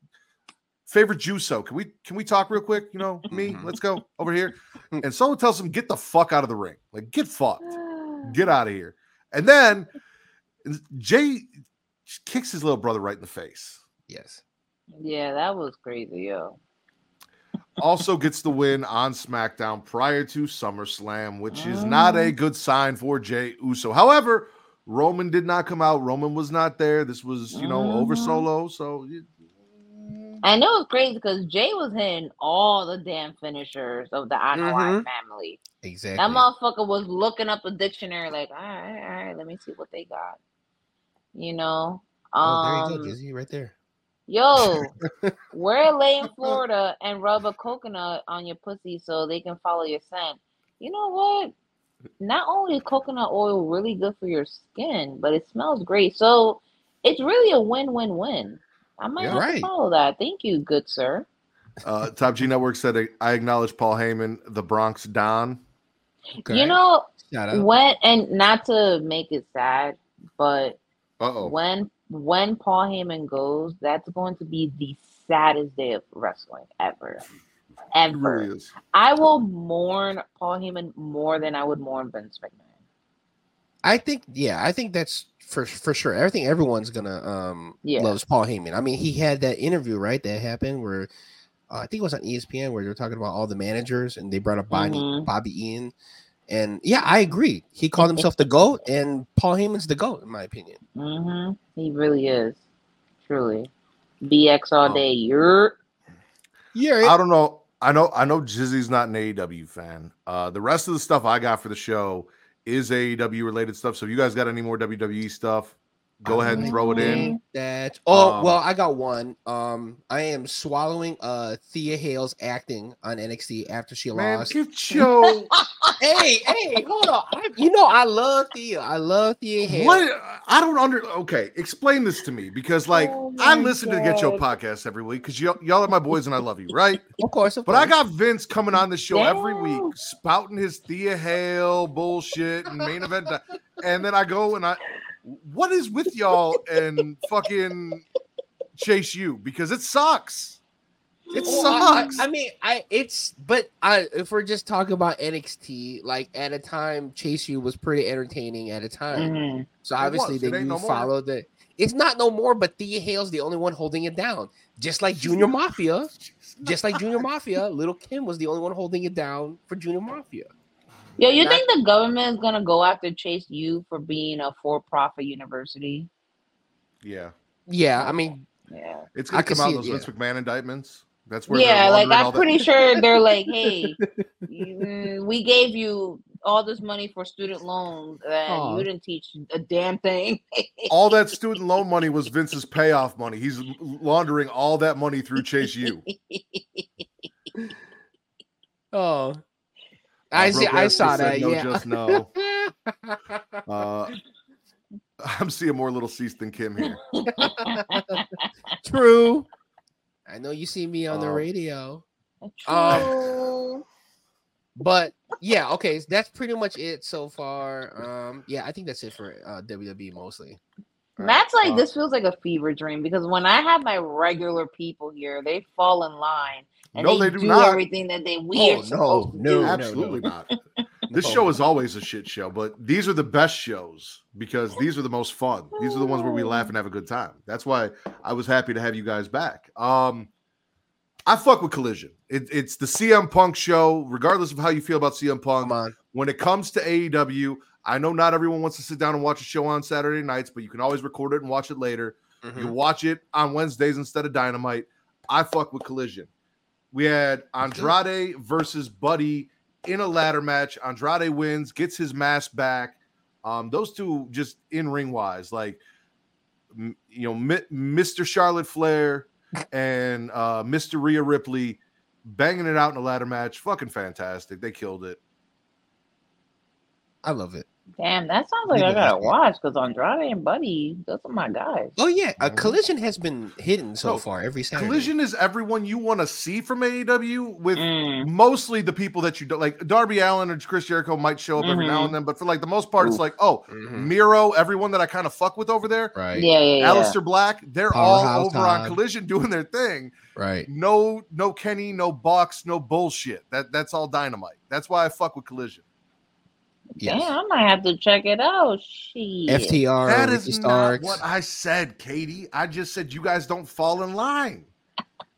favorite Juso? Can we can we talk real quick? You know, me, Mhm. let's go over here. And Solo tells him, get the fuck out of the ring. Like, get fucked. Get out of here. And then Jey kicks his little brother right in the face. yes, Yeah, that was crazy, yo. also gets the win on SmackDown prior to SummerSlam, which is not a good sign for Jey Uso. However, Roman did not come out. Roman was not there. This was, you know, over Mhm. solo. So, you- And it was crazy because Jey was hitting all the damn finishers of the Anoa'i Mhm. family. Exactly. That motherfucker was looking up a dictionary, like, all right, all right, let me see what they got. You know? oh, there you Um, go, Jizzy, right there. Yo, wear a lay in Florida and rub a coconut on your pussy so they can follow your scent. You know what? Not only is coconut oil really good for your skin, but it smells great. So it's really a win-win-win. I might Yeah. have Right. to follow that. Thank you, good sir. Uh, Top G Network said, I acknowledge Paul Heyman, the Bronx Don. Okay. You know, shout when and not to make it sad, but Uh oh. when when Paul Heyman goes, that's going to be the saddest day of wrestling ever. It Ever. really is. I will mourn Paul Heyman more than I would mourn Vince McMahon. I think, yeah, I think that's for for sure. I think everyone's gonna um Yeah. loves Paul Heyman. I mean, he had that interview right that happened where uh, I think it was on ESPN where they're talking about all the managers and they brought up Bobby Mhm. Bobby Heenan, and yeah, I agree. He called himself the goat, and Paul Heyman's the goat in my opinion. hmm He really is. Truly. BX all Oh. day. You're Yeah, I don't know. I know. I know. Jizzy's not an AEW fan. Uh, the rest of the stuff I got for the show is AEW related stuff. So if you guys got any more WWE stuff, go ahead and throw it in. That oh Um, well, I got one. Um, I am swallowing uh Thea Hale's acting on NXT after she Man, lost. get your hey, hey, hold on. I, you know I love Thea. I love Thea Hale. what? I don't under. Okay, explain this to me because like Oh I my listen to the Get Your podcast every week because y'all, y'all are my boys and I love you, right? Of course, of But I got Vince coming on the show every week, spouting his Thea Hale bullshit and main event, and then I go and I, what is with y'all and fucking chase you because it sucks. It Well, I- sucks. I, I mean, I it's but I if we're just talking about NXT, like at a time, Chase U was pretty entertaining at a time. Mhm. So obviously, was. then It ain't you no more. follow the. It's not no more, but Thea Hale's the only one holding it down, just like Junior Mafia. Just like Junior Mafia, Little Kim was the only one holding it down for Junior Mafia. Yo, you Not- think the government is gonna go after Chase U for being a for-profit university? yeah, Yeah, I mean, Yeah. it's I gonna can come out see in it, those Vince McMahon indictments. That's where yeah, they're like laundering I'm that- pretty sure they're like, hey, we gave you all this money for student loans and Aw. you didn't teach a damn thing. all that student loan money was Vince's payoff money. He's laundering all that money through Chase U. oh, I see, I saw that. no, yeah. just no. Uh, I'm seeing more little Cease than Kim here. True. I know you see me on the Um, radio. True. But yeah, okay, that's pretty much it so far. Um, yeah, I think that's it for uh, WWE mostly. Matt's like, uh, this feels like a fever dream because when I have my regular people here, they fall in line and No, they, they do do not. everything that they we Oh, are supposed to no, do. no. Absolutely not. This Oh. show is always a shit show, but these are the best shows because these are the most fun. These are the ones where we laugh and have a good time. That's why I was happy to have you guys back. Um, I fuck with Collision. It, it's the CM Punk show, regardless of how you feel about CM Punk. Come on. when it comes to AEW, I know not everyone wants to sit down and watch a show on Saturday nights, but you can always record it and watch it later. Mhm. You watch it on Wednesdays instead of Dynamite. I fuck with Collision. We had Andrade versus Buddy in a ladder match. Andrade wins, gets his mask back. Um, those two just in ring wise, like m- you know, Mr. Charlotte Flair and uh, Mr. Rhea Ripley banging it out in a ladder match. Fucking fantastic. They killed it. I love it. Damn, that sounds like You I gotta do. watch because Andrade and Buddy, those are my guys. Oh yeah, a Mhm. collision has been hidden so No, far every Saturday. Collision is everyone you want to see from AEW with Mm. mostly the people that you don't like. Darby Allin or Chris Jericho might show up every now Mhm. and then, but for like the most part, it's like, oh, Mhm. Miro, everyone that I kind of fuck with over there, Right. Yeah, yeah, yeah. Aleister Black, they're all Powerhouse over on Collision doing their thing. Right. No, no Kenny, no Bucks, no bullshit. That that's all dynamite. That's why I fuck with Collision. Yes. Damn, I might have to check it out. Shit. FTR. that Ricky not Starks. what I said, Katie. I just said you guys don't fall in line,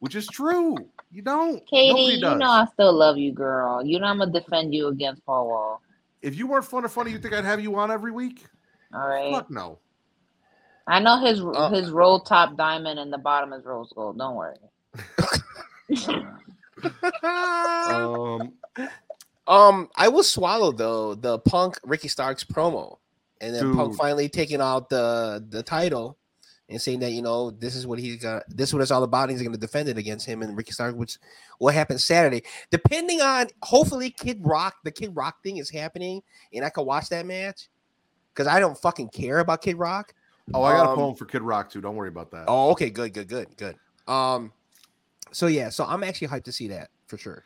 which is true. You don't. Katie, you know I still love you, girl. You know I'm gonna defend you against Paul Wall. if you weren't fun or funny, you think I'd have you on every week? All right. Fuck no. I know his Uh, his roll top diamond and the bottom is rose gold. Don't worry. Um, Um, I will swallow though the Punk Ricky Starks promo, and then Punk finally taking out the the title and saying that you know this is what he's got, this is what it's all about. and He's going to defend it against him and Ricky Starks, which will happen Saturday, depending on hopefully Kid Rock. The Kid Rock thing is happening, and I can watch that match because I don't fucking care about Kid Rock. oh, I got a Um, poem for Kid Rock too. Don't worry about that. Oh, okay, good, good, good, good. Um, so yeah, so I'm actually hyped to see that for sure.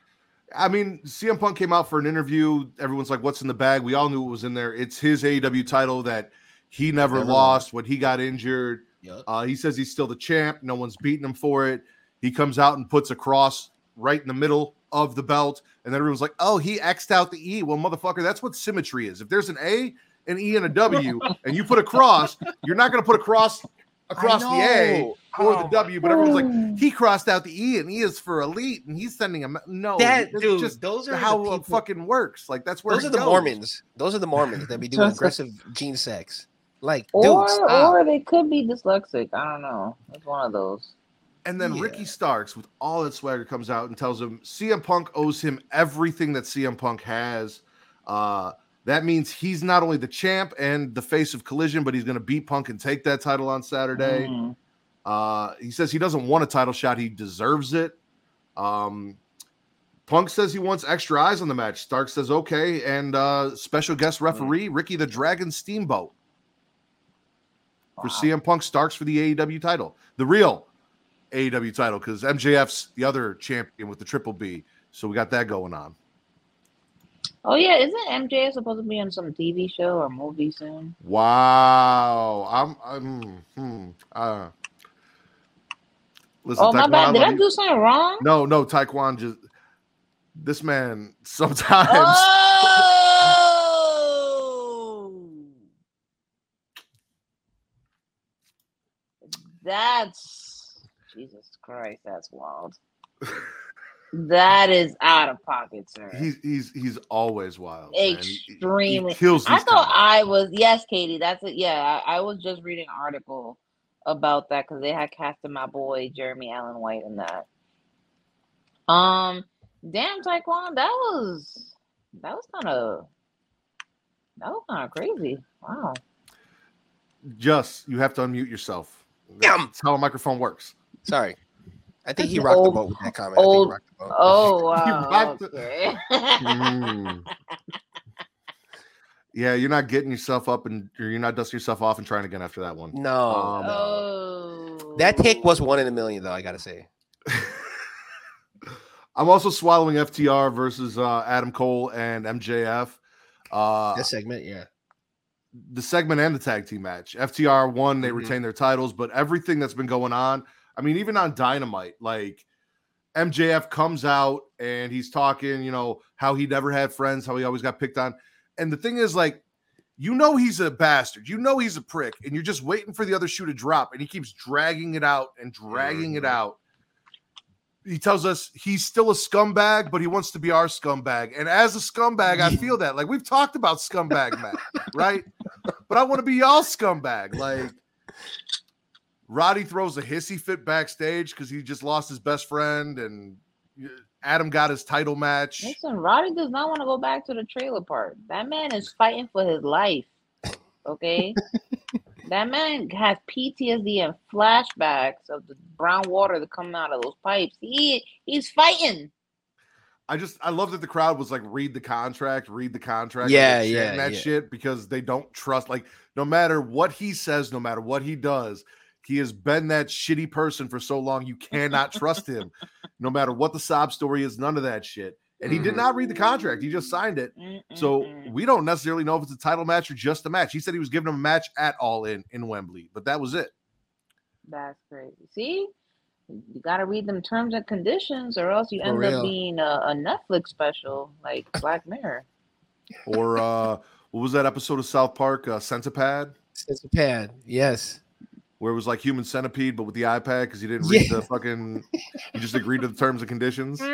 I mean, CM Punk came out for an interview. Everyone's like, "What's in the bag?" We all knew what was in there. It's his AEW title that he never, Never lost when he got injured. Yep. Uh, he says he's still the champ. No one's beating him for it. He comes out and puts a cross right in the middle of the belt, and then everyone's like, "Oh, he xed out the E." Well, motherfucker, that's what symmetry is. If there's an A, an E, and a W, and you put a cross, you're not going to put a cross across the A or Oh the W. But everyone's like, he crossed out the E, and E is for elite, and he's sending him. No, that that's dude, just those are how it fucking works. Like that's where those are the goes. Mormons. Those are the Mormons that be doing aggressive gene sex. Like, or dude, stop. or they could be dyslexic. I don't know. It's one of those. And then Yeah. Ricky Starks, with all that swagger, comes out and tells him CM Punk owes him everything that CM Punk has. Uh, that means he's not only the champ and the face of Collision, but he's going to beat Punk and take that title on Saturday. Mm. Uh, he says he doesn't want a title shot; he deserves it. Um, Punk says he wants extra eyes on the match. Stark says okay, and uh, special guest referee Ricky the Dragon Steamboat for Wow. CM Punk Starks for the AEW title, the real AEW title, because MJF's the other champion with the triple B. So we got that going on. Oh yeah, isn't MJ supposed to be on some TV show or movie soon? Wow, I'm, I'm, hmm, uh, listen, Oh my Taekwondo, bad. Did I do something wrong? No, no, Taekwondo just this man sometimes Oh, that's Jesus Christ. That's wild. That is out of pocket, sir. he's he's he's always wild. man. He- he- Extremely. I thought comments. I was yes, Katie. That's it. Yeah, I, I was just reading an article about that because they had casted my boy Jeremy Allen White in that. Um, damn, Taekwon, that was that was kind of that was kind of crazy. Wow. just you have to unmute yourself. That's how a microphone works. Sorry. I think he rocked old- the boat with that comment. I think he rocked the boat. Oh You wow. rocked it. Okay. Mm. Yeah, you're not getting yourself up and you're not dusting yourself off and trying again after that one. No, Um, oh. That take was one in a million, though. I gotta say. I'm also swallowing FTR versus uh, Adam Cole and MJF. Uh, That segment, yeah. the segment and the tag team match. FTR won, they Mhm. retain their titles, but everything that's been going on, I mean, even on Dynamite, like MJF comes out and he's talking, you know, how he never had friends, how he always got picked on. And the thing is, like, you know, he's a bastard, you know, he's a prick, and you're just waiting for the other shoe to drop, and he keeps dragging it out and dragging it Mhm. out. He tells us he's still a scumbag, but he wants to be our scumbag. And as a scumbag, I feel that. Like we've talked about scumbag, Matt, right? But I want to be y'all scumbag. Like Roddy throws a hissy fit backstage because he just lost his best friend, and Adam got his title match. Listen, Roddy does not want to go back to the trailer park. That man is fighting for his life. Okay. that man has PTSD and flashbacks of the brown water that coming out of those pipes. He he's fighting. I just I love that the crowd was like, read the contract, read the contract. Yeah, and yeah, chanting that yeah. shit because they don't trust. Like, no matter what he says, no matter what he does, he has been that shitty person for so long. You cannot trust him, no matter what the sob story is. None of that shit. And he did Mhm. not read the contract. He just signed it. So we don't necessarily know if it's a title match or just a match. He said he was giving him a match at All In in Wembley, but that was it. that's crazy. See, you got to read them terms and conditions, or else you For end real. up being a, a Netflix special like Black Mirror. Or uh what was that episode of South Park, uh, Centipede? It's a pad. Yes. Where it was like human centipede, but with the iPad because you didn't read Yeah. the fucking, you just agreed to the terms and conditions.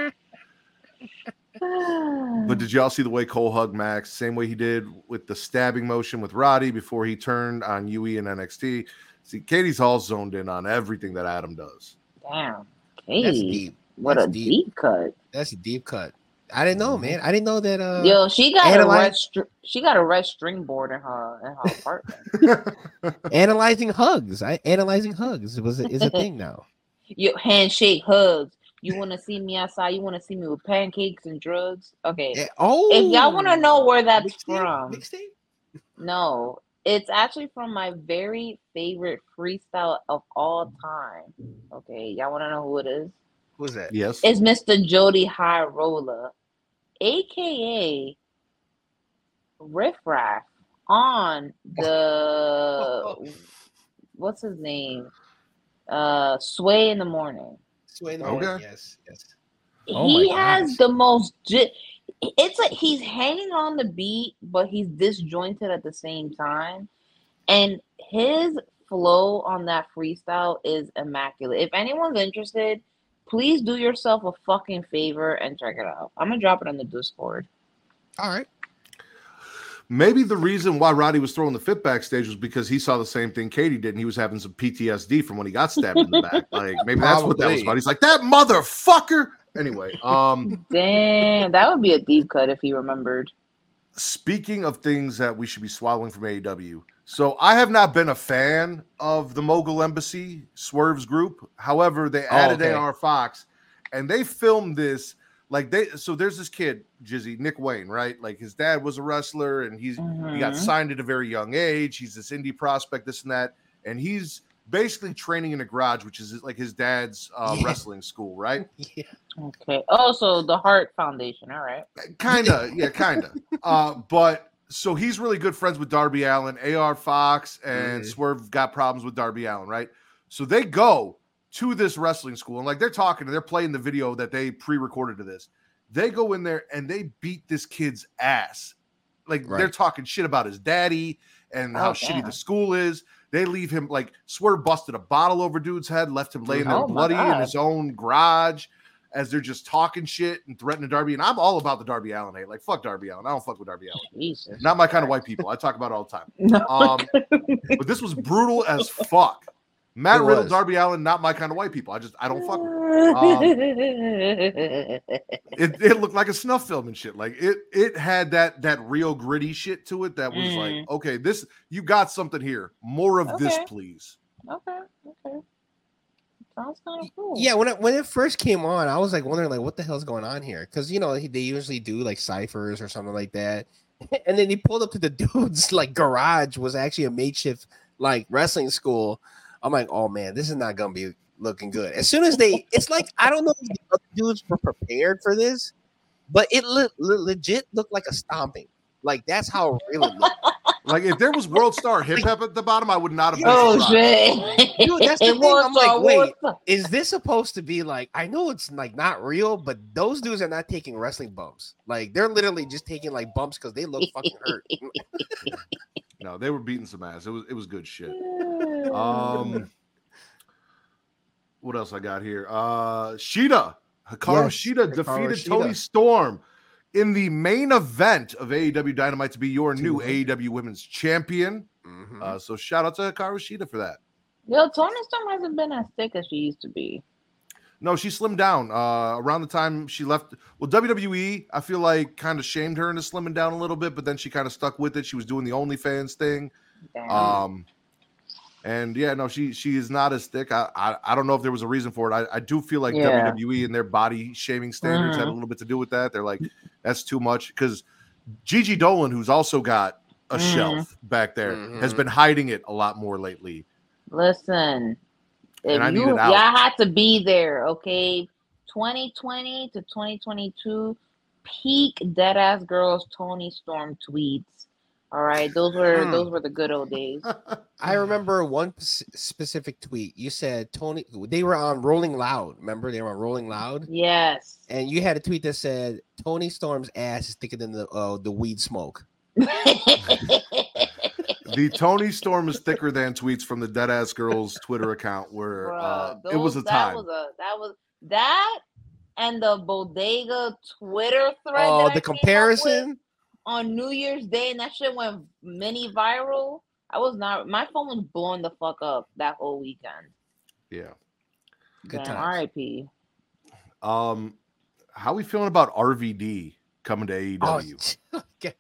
But did y'all see the way Cole hugged Max? Same way he did with the stabbing motion with Roddy before he turned on Yui and NXT. See, Katie's all zoned in on everything that Adam does. Damn. Katie, deep. what That's a deep. deep. cut. That's a deep cut. I didn't know, man. I didn't know that. Uh, Yo, she got a analyze- red str- she got a red string board in her in her apartment. analyzing hugs. I analyzing hugs was is a thing now. Yo, handshake, hugs. You want to see me outside? You want to see me with pancakes and drugs? Okay. Yeah, Oh, If y'all want to know where that's mixtape? from, Mixtape? no, it's actually from my very favorite freestyle of all time. Okay, y'all want to know who it is? Who's that? yes. It's Mr. Jody High Roller, aka Riff Raff, on the what's his name? Uh, Sway in the morning. Sway in the Okay. morning, Yes, yes. Oh he has gosh. the most. J- it's like he's hanging on the beat, but he's disjointed at the same time, and his flow on that freestyle is immaculate. If anyone's interested, please do yourself a fucking favor and check it out. I'm gonna drop it on the Discord. All right. Maybe the reason why Roddy was throwing the fit backstage was because he saw the same thing Katie did, and he was having some PTSD from when he got stabbed in the back. Like maybe that's what that was about. He's like that motherfucker. Anyway, um, Damn, that would be a deep cut if he remembered. speaking of things that we should be swallowing from AEW, so I have not been a fan of the Mogul Embassy Swerve's group. However, they added okay. AR Fox, and they filmed this like they. So there's this kid, Jizzy Nick Wayne, right? Like his dad was a wrestler, and he's he got Mhm. signed at a very young age. He's this indie prospect, this and that, and he's basically training in a garage, which is like his dad's uh, Yeah. wrestling school, right? Yeah. Okay. Oh, so the Heart Foundation. All right. kind of yeah kind of uh but so he's really good friends with darby allin ar fox and Mhm. swerve got problems with darby allin right? So they go to this wrestling school and like they're talking and they're playing the video that they pre-recorded to this. They go in there and they beat this kid's ass. Like they're talking shit about his daddy and how Oh, shitty damn. the school is. They leave him like swerve busted a bottle over dude's head left him laying there Oh, bloody in his own garage as they're just talking shit and threatening Darby. And I'm all about the Darby Allin hate. Like, fuck Darby Allin. I don't fuck with Darby Allin. Jesus. Not my kind of white people. I talk about it all the time. No. Um, but this was brutal as fuck. Matt It Riddle, was. Darby Allin, not my kind of white people. I just I don't fuck with. it. It, it looked like a snuff film and shit. Like it it had that that real gritty shit to it that was Mm. like, okay, this you got something here. More of this, please. okay. Okay. Sounds kind of cool. Yeah, when it, when it first came on, I was like wondering like what the hell's going on here because you know he- they usually do like ciphers or something like that, and then he pulled up to the dude's like garage was actually a makeshift like wrestling school. I'm like, oh man, this is not gonna be looking good. As soon as they, it's like I don't know if the other dudes were prepared for this, but it le- le- legit looked like a stomping. Like that's how real it looked. Like if there was World Star Hip Hop at the bottom, I would not have been Oh surprised. shit. Dude, that's the thing, I'm like, wait. is this supposed to be like I know it's like not real, but those dudes are not taking wrestling bumps. Like they're literally just taking like bumps because they look fucking hurt. No, they were beating some ass. It was it was good shit. Um, what else I got here? Uh, Shida, Hikaru Yes, Shida Hikaru defeated Shida. Toni Storm in the main event of AEW Dynamite to be your new Mhm. AEW Women's Champion. Mhm. Uh, so shout out to Hikaru Shida for that. Yo, Toni Storm hasn't been as thick as she used to be. No, she slimmed down uh, around the time she left. Well, WWE, I feel like kind of shamed her into slimming down a little bit, but then she kind of stuck with it. She was doing the OnlyFans thing. Damn. Um, and yeah, no, she she is not as thick. I I, I don't know if there was a reason for it. I, I do feel like Yeah. WWE and their body shaming standards had a Mhm. little bit to do with that. They're like, that's too much because Gigi Dolin, who's also got a Mhm. shelf back there, has Mhm. been hiding it a lot more lately. Listen, if And I need you y'all had to be there, okay? 2020 to 2022, peak dead ass girls Toni Storm tweets. All right, those were Hmm. those were the good old days. I remember one s- specific tweet. You said Toni. They were on Rolling Loud. Remember they were on Rolling Loud, Yes. and you had a tweet that said Toni Storm's ass is thicker than the uh, the weed smoke. the Toni Storm is thicker than tweets from the Deadass Girls Twitter account, where uh, Bruh, it was a those- time. That was a that was that and the bodega Twitter thread. Oh, that I the came up with comparison. On New Year's Day, and that shit went mini viral. I was not. My phone was blowing the fuck up that whole weekend. yeah. Good Damn, times. R.I.P. Um, how we feeling about RVD coming to E Oh, AEW? okay.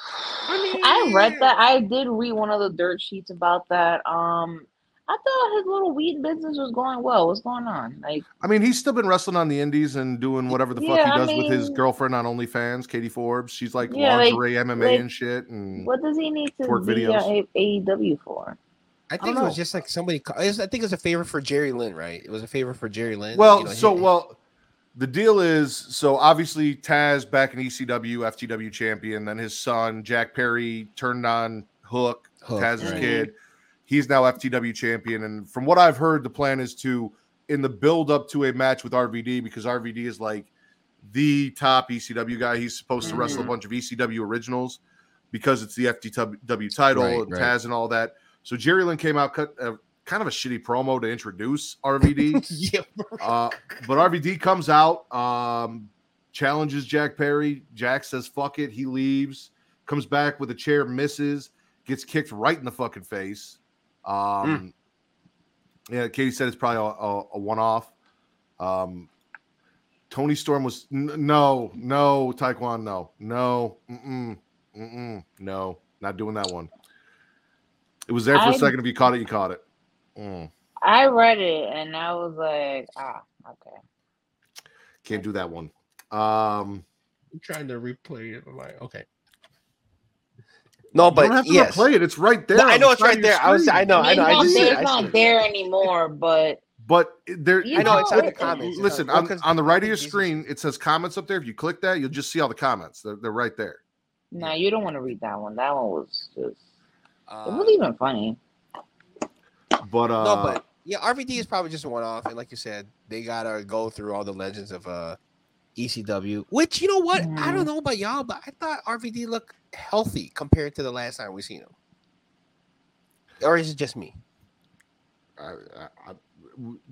I read that. I did read one of the dirt sheets about that. Um, I thought his little weed business was going well. What's going on? Like, I mean, he's still been wrestling on the indies and doing whatever the fuck Yeah, he I does with his mean- girlfriend on OnlyFans, Katie Forbes. She's like Yeah, like- lingerie MMA like, and shit. And what does he need to Twerk be videos. AEW for? I don't think it was just like somebody. I think it was a favor for Jerry Lynn, right? It was a favor for Jerry Lynn. well, you know, so he- well, the deal is so obviously Taz back in ECW, FTW champion. Then his son Jack Perry turned on Hook, Hook, Taz's right. kid. He's now FTW champion, and from what I've heard, the plan is to in the build up to a match with RVD because RVD is like the top ECW guy. He's supposed to wrestle a Mhm. bunch of ECW originals because it's the FTW title Right, and right. Taz and all that. So Jerry Lynn came out cut uh, kind of a shitty promo to introduce RVD. yeah, uh, but RVD comes out, um, challenges Jack Perry. Jack says "fuck it," he leaves. Comes back with a chair, misses, gets kicked right in the fucking face. Um, Yeah, Katie said it's probably a, a, a one-off. Um, Toni Storm was n- no, no, Taekwondo, no, no, mm-mm, mm-mm, no, not doing that one. It was there for a I- second. If you caught it, you caught it. Mm, I read it and I was like, ah, okay. can't do that one. Um, I'm trying to replay it. I'm like, okay. No, you don't but have to yes, play it. It's right there. No, I know the it's right of your there. I was- I know, I mean, I it's see not, there, I it's not there anymore, but But there, You I know it's on the comments. Listen, Well, on, 'cause on the right of your think screen, it says comments up there. If you click that, you'll just see all the comments. They're, they're right there. no, you don't want to read that one. That one was just, it Uh, wasn't even funny. But uh, no, but yeah, RVD is probably just a one off, and like you said, they gotta go through all the legends of uh ECW. Which you know what? I Mhm. don't know about y'all, but I thought RVD looked healthy compared to the last time we seen him. Or is it just me? I, I, I,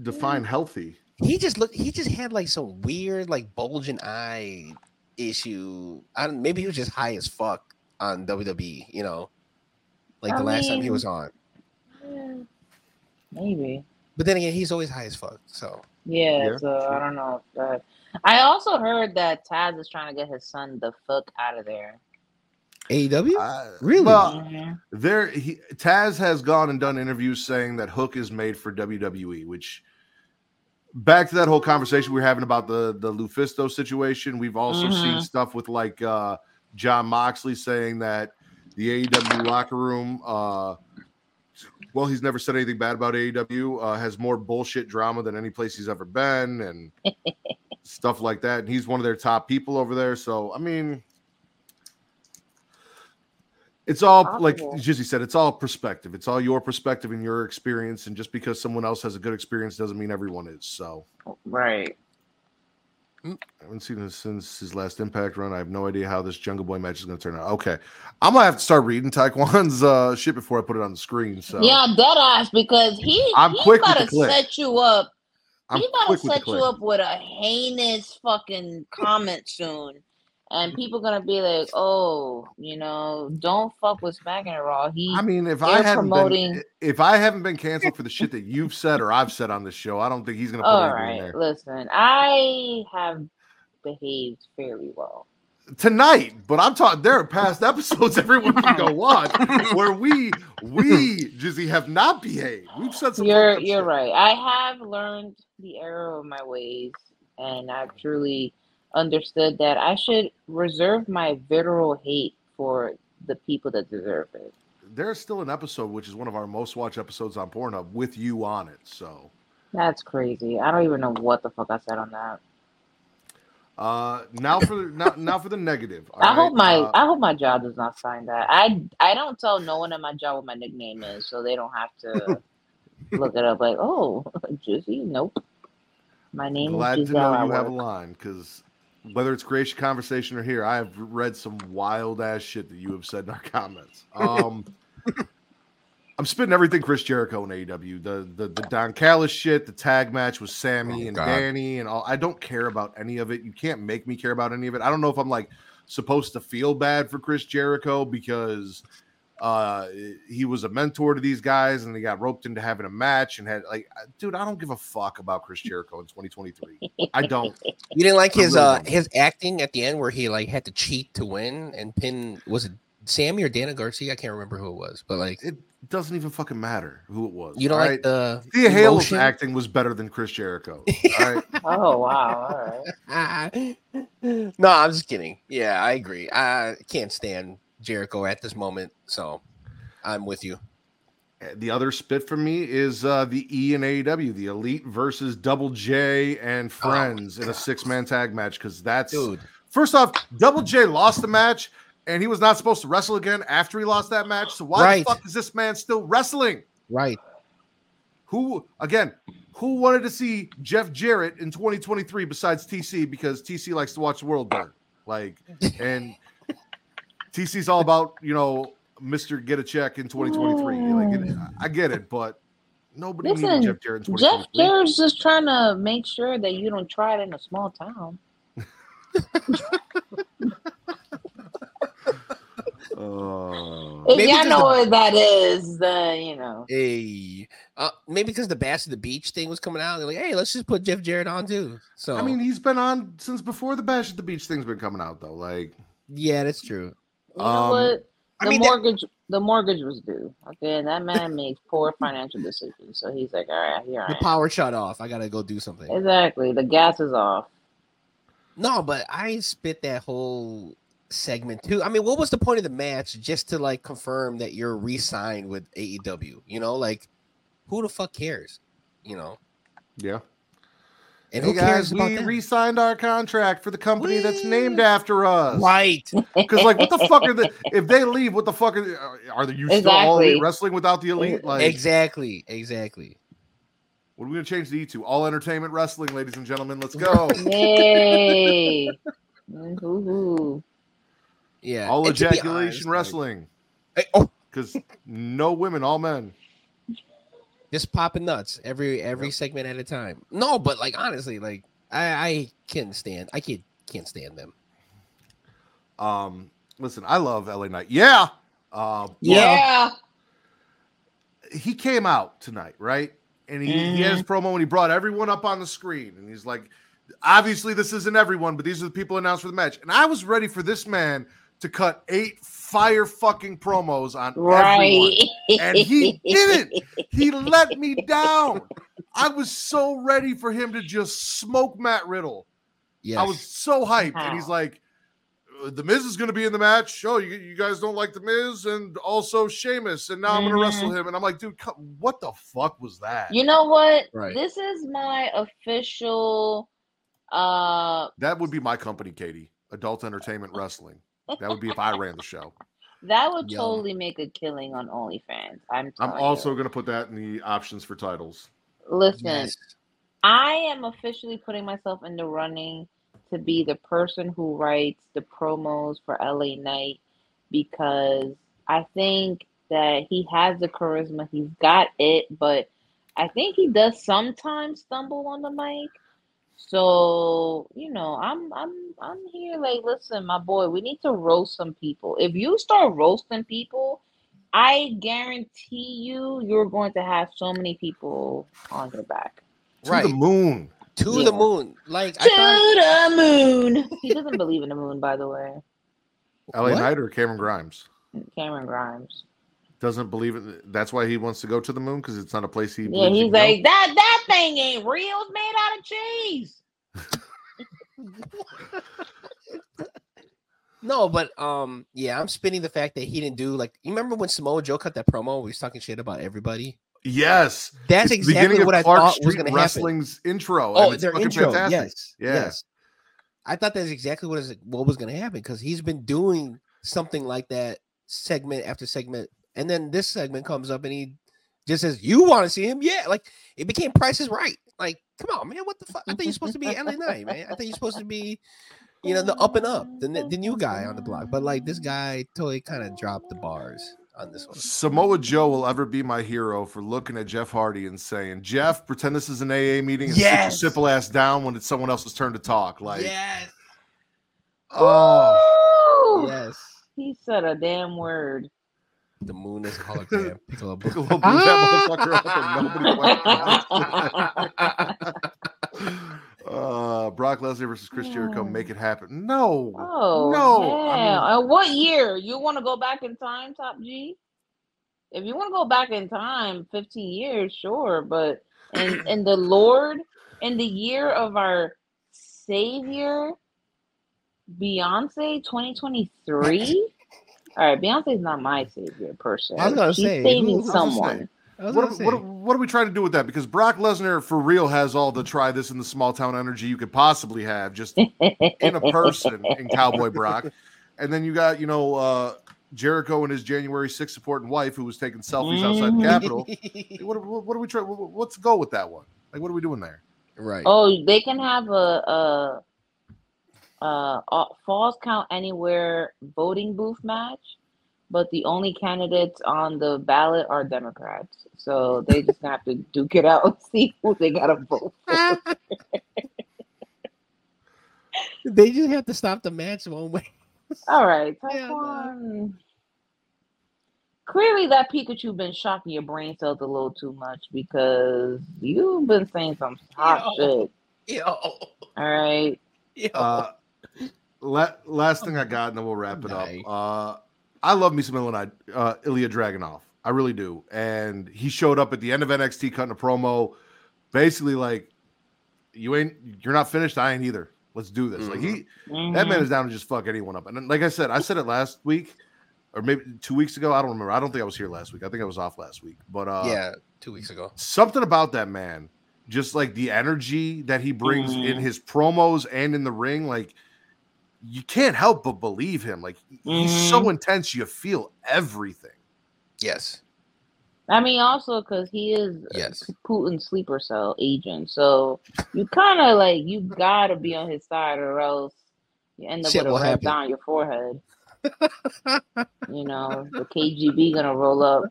define mm. healthy. He just looked. He just had like some weird, like bulging eye issue. I don't. Maybe he was just high as fuck on WWE. You know, like the I last time he was on. Maybe. But then again, he's always high as fuck. So Yeah, Yeah, so true. I don't know. If that... I also heard that Taz is trying to get his son the fuck out of there. AEW. Uh, Really? Well, there he Taz has gone and done interviews saying that Hook is made for WWE, which back to that whole conversation we are having about the the Lufisto situation. We've also seen Mhm. stuff with like uh Jon Moxley saying that the AEW locker room uh well, he's never said anything bad about AEW. Uh, has more bullshit drama than any place he's ever been, and stuff like that. And he's one of their top people over there. So, I mean, it's all like Jizzy said. It's all perspective. It's all your perspective and your experience. And just because someone else has a good experience doesn't mean everyone is. So, Right. I haven't seen this since his last Impact run. I have no idea how this Jungle Boy match is going to turn out. Okay, I'm gonna have to start reading Taekwon's uh, shit before I put it on the screen. So, Yeah, dead ass because he I'm he quick with about the to set you up. I'm he about to set you up with a heinous fucking comment soon. And people gonna be like, "Oh, you know, don't fuck with Smackin' It Raw." He, I mean, if I haven't promoting- been, if I haven't been canceled for the shit that you've said or I've said on this show, I don't think he's gonna put all there Listen, I have behaved fairly well. tonight. But I'm talking. There are past episodes everyone can go watch where we we Jizzy have not behaved. We've said some. You're you're right. I have learned the error of my ways, and I've truly understood that I should reserve my vitriol hate for the people that deserve it. There's still an episode which is one of our most watched episodes on Pornhub with you on it. So. That's crazy. I don't even know what the fuck I said on that. Uh, now for the now, now for the negative. I right? hope my Uh, I hope my job does not sign that. I I don't tell no one at my job what my nickname is, so they don't have to look it up. Like, oh, Jizzy, nope. My name is glad is to know you have a line because whether it's creation conversation or here, I have read some wild ass shit that you have said in our comments. Um, I'm spitting everything Chris Jericho in AEW. The the the Don Callis shit, the tag match with Sammy Oh, and God. Danny and all. I don't care about any of it. You can't make me care about any of it. I don't know if I'm like supposed to feel bad for Chris Jericho because uh, he was a mentor to these guys, and he got roped into having a match and had like, dude, I don't give a fuck about Chris Jericho in 2023. I don't. You didn't like I his really uh don't. his acting at the end where he like had to cheat to win and pin was it Sammy or Daniel Garcia? I can't remember who it was, but like It doesn't even fucking matter who it was. you don't all like right? the Thea Hale's acting was better than Chris Jericho. All right. Oh wow! All right. no, I'm just kidding. Yeah, I agree. I can't stand Jericho at this moment, so I'm with you. The other spit for me is uh, the E and AEW, the Elite versus Double J and Friends in a six man tag match. Because that's Oh, Dude, first off, Double J lost the match and he was not supposed to wrestle again after he lost that match. So why Right. the fuck is this man still wrestling? right. Who again? Who wanted to see Jeff Jarrett in 2023 besides TC because TC likes to watch the world burn? Like, and TC's all about you know Mister Get a Check in 2023. Like, it- I get it, but nobody Listen, needed Jeff Jarrett in Jeff Jarrett's just trying to make sure that you don't try it in a small town. Oh. If Maybe y'all know the- what that is, then you know. Hey, uh, maybe because the Bash of the Beach thing was coming out, they're like, "Hey, let's just put Jeff Jarrett on too." So I mean, he's been on since before the Bash at the Beach thing's been coming out, though. Like, yeah, that's true. You know Um, what? I The mean, that- mortgage, the mortgage was due. Okay, and that man makes poor financial decisions. So he's like, "All right, here I the am." power shut off. I gotta go do something. Exactly, the gas is off. No, but I spit that whole segment too. I mean, what was the point of the match? Just to like confirm that you're re-signed with AEW. You know, like who the fuck cares? You know, yeah. And hey who cares guys, about we that? re-signed our contract for the company that's named after us. right? Because like, what the fuck are they? If they leave, what the fuck are they? Uh, are they you still all Exactly. elite wrestling without the elite? Eh, like, exactly, exactly. what are we gonna change the E to? All entertainment wrestling, ladies and gentlemen. Let's go. Yay! Woo-hoo. Yeah. all and to be ejaculation honest, like- wrestling. Hey, oh, Because no women, all men. Just popping nuts every every segment at a time. No, but like honestly, like I I can't stand. I can't can't stand them. Um, listen, I love LA Knight. Yeah. Uh, Yeah. he came out tonight, right? And he, he had his promo and he brought everyone up on the screen, and he's like, obviously this isn't everyone, but these are the people announced for the match. And I was ready for this man to cut eight fire fucking promos on everyone. And he didn't. He let me down. I was so ready for him to just smoke Matt Riddle. Yes. I was so hyped. And he's like, "Uh, The Miz is going to be in the match. Oh, you, you guys don't like The Miz and also Sheamus. And now I'm going to Mhm. wrestle him. And I'm like, dude, what the fuck was that? You know what? Right. This is my official uh that would be my company, Katie. Adult Entertainment Wrestling. That would be if I ran the show. that would Yum. totally make a killing on OnlyFans. I'm I'm also going to put that in the options for titles. listen. Yes. I am officially putting myself in the running to be the person who writes the promos for LA Knight because I think that he has the charisma. He's got it, but I think he does sometimes stumble on the mic. So, you know, I'm I'm I'm here like listen, my boy, we need to roast some people. If you start roasting people, I guarantee you you're going to have so many people on your back. To Right. the moon. To Yeah. the moon. Like I to thought the moon. He doesn't believe in the moon, by the way. LA What? Knight or Cameron Grimes? Cameron Grimes. Doesn't believe it. That's why he wants to go to the moon because it's not a place he Yeah, believes he he's can go? like that. That thing ain't real. It's made out of cheese. No, but um, yeah, I'm spinning the fact that he didn't do like you remember when Samoa Joe cut that promo? where He was talking shit about everybody. Yes. That's It's exactly beginning what of I Clark thought Street was going to happen. Wrestling's intro. and Oh, it's their fucking intro. fantastic. Yes. Yeah. Yes. I thought that's exactly what is what was going to happen because he's been doing something like that segment after segment, and then this segment comes up and he just says, "You want to see him? Yeah." Like it became Price is Right. Like, come on, man. What the fuck? I think you're supposed to be LA Knight, man. I think you're supposed to be, you know, the up and up, the the new guy on the block. But like this guy totally kind of dropped the bars on this one. Samoa Joe will ever be my hero for looking at Jeff Hardy and saying, Jeff, pretend this is an AA meeting and Yes. sit your simple ass down when it's someone else's turn to talk. Like, yes. oh, Woo! Yes. He said a damn word. The moon is hologram. Piccolo Blue. Piccolo blew that motherfucker up and nobody went. uh, Brock Lesnar versus Chris Jericho. Make it happen. No. Oh No, I mean- Uh, what year? You want to go back in time, Top G? If you want to go back in time, fifteen years, sure. But in in the Lord, in the year of our Savior, Beyonce, twenty twenty three. All right, Beyonce's not my savior person. se. I was gonna She's say, saving who- I was gonna someone. say. Was What, gonna what, say. what are we trying to do with that? Because Brock Lesnar for real has all the try this in the small town energy you could possibly have, just in a person in Cowboy Brock. And then you got, you know, uh, Jericho and his January 6th supporting wife who was taking selfies outside the Mhm. Capitol. What, what, what are we trying? Let's go with that one. Like, what are we doing there? right. Oh, they can have a, a, a, a falls count anywhere voting booth match, but the only candidates on the ballot are Democrats. So they just have to duke it out and see who they gotta vote for. they just have to stop the match one way. All right, Yeah, Clearly, that Pikachu been shocking your brain cells a little too much because you've been saying some hot Yo. shit. Yo. All right. Yo. Uh, la- last thing I got, and then we'll wrap it up. Uh, I love me some Illinois, uh, Ilya Dragunov. I really do. And he showed up at the end of NXT cutting a promo, basically like, "You ain't, you're not finished. I ain't either. Let's do this." Like he, that man Mhm. is down to just fuck anyone up. And like I said, I said it last week, or maybe two weeks ago. I don't remember. I don't think I was here last week. I think I was off last week. But uh, yeah, two weeks ago. something about that man, just like the energy that he brings in Mhm. his promos and in the ring, like you can't help but believe him. Like he's so mm-hmm. intense, you feel everything. Yes. I mean, also because he is a Yes. Putin's sleeper cell agent, so you kind of like you gotta be on his side, or else you end up Shit with a will red happen. down your forehead. you know, the KGB gonna roll up.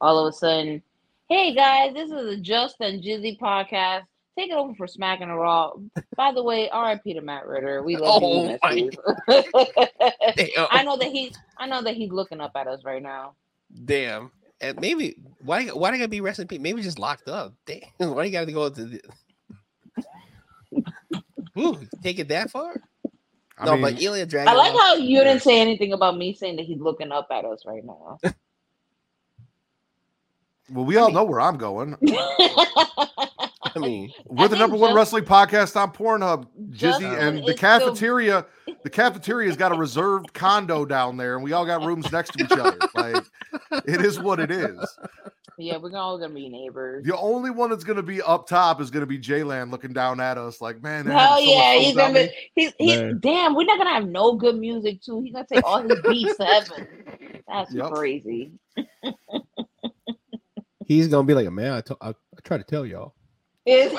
All of a sudden, hey guys, this is a Just and Jizzy podcast. Take it over for Smacking the Raw. By the way, R.I.P. to Matt Ridder. We love you. Oh we miss my I know that he's. I know that he's looking up at us right now. Damn. And maybe why why they gotta be resting people? Maybe just locked up. Damn. Why you gotta go to the Ooh, take it that far? I no, mean, but Ilya Dragon. I like how you didn't say anything about me saying that he's looking up at us right now. well, we all know where I'm going. I mean, We're the number one just- wrestling podcast on Pornhub, Just Jizzy, when and the it's still- cafeteria. The cafeteria's got a reserved condo down there, and we all got rooms next to each other. Like it is what it is. yeah, we're all gonna be neighbors. The only one that's going to be up top is going to be Jaylan looking down at us, like, man. they're Hell having so much yeah, he's gonna be. He's, he's Man. damn. We're not gonna have no good music too. He's gonna take all his beats to heaven. That's Yep. crazy. He's gonna be like, man, I, to- I, I try to tell y'all. It's-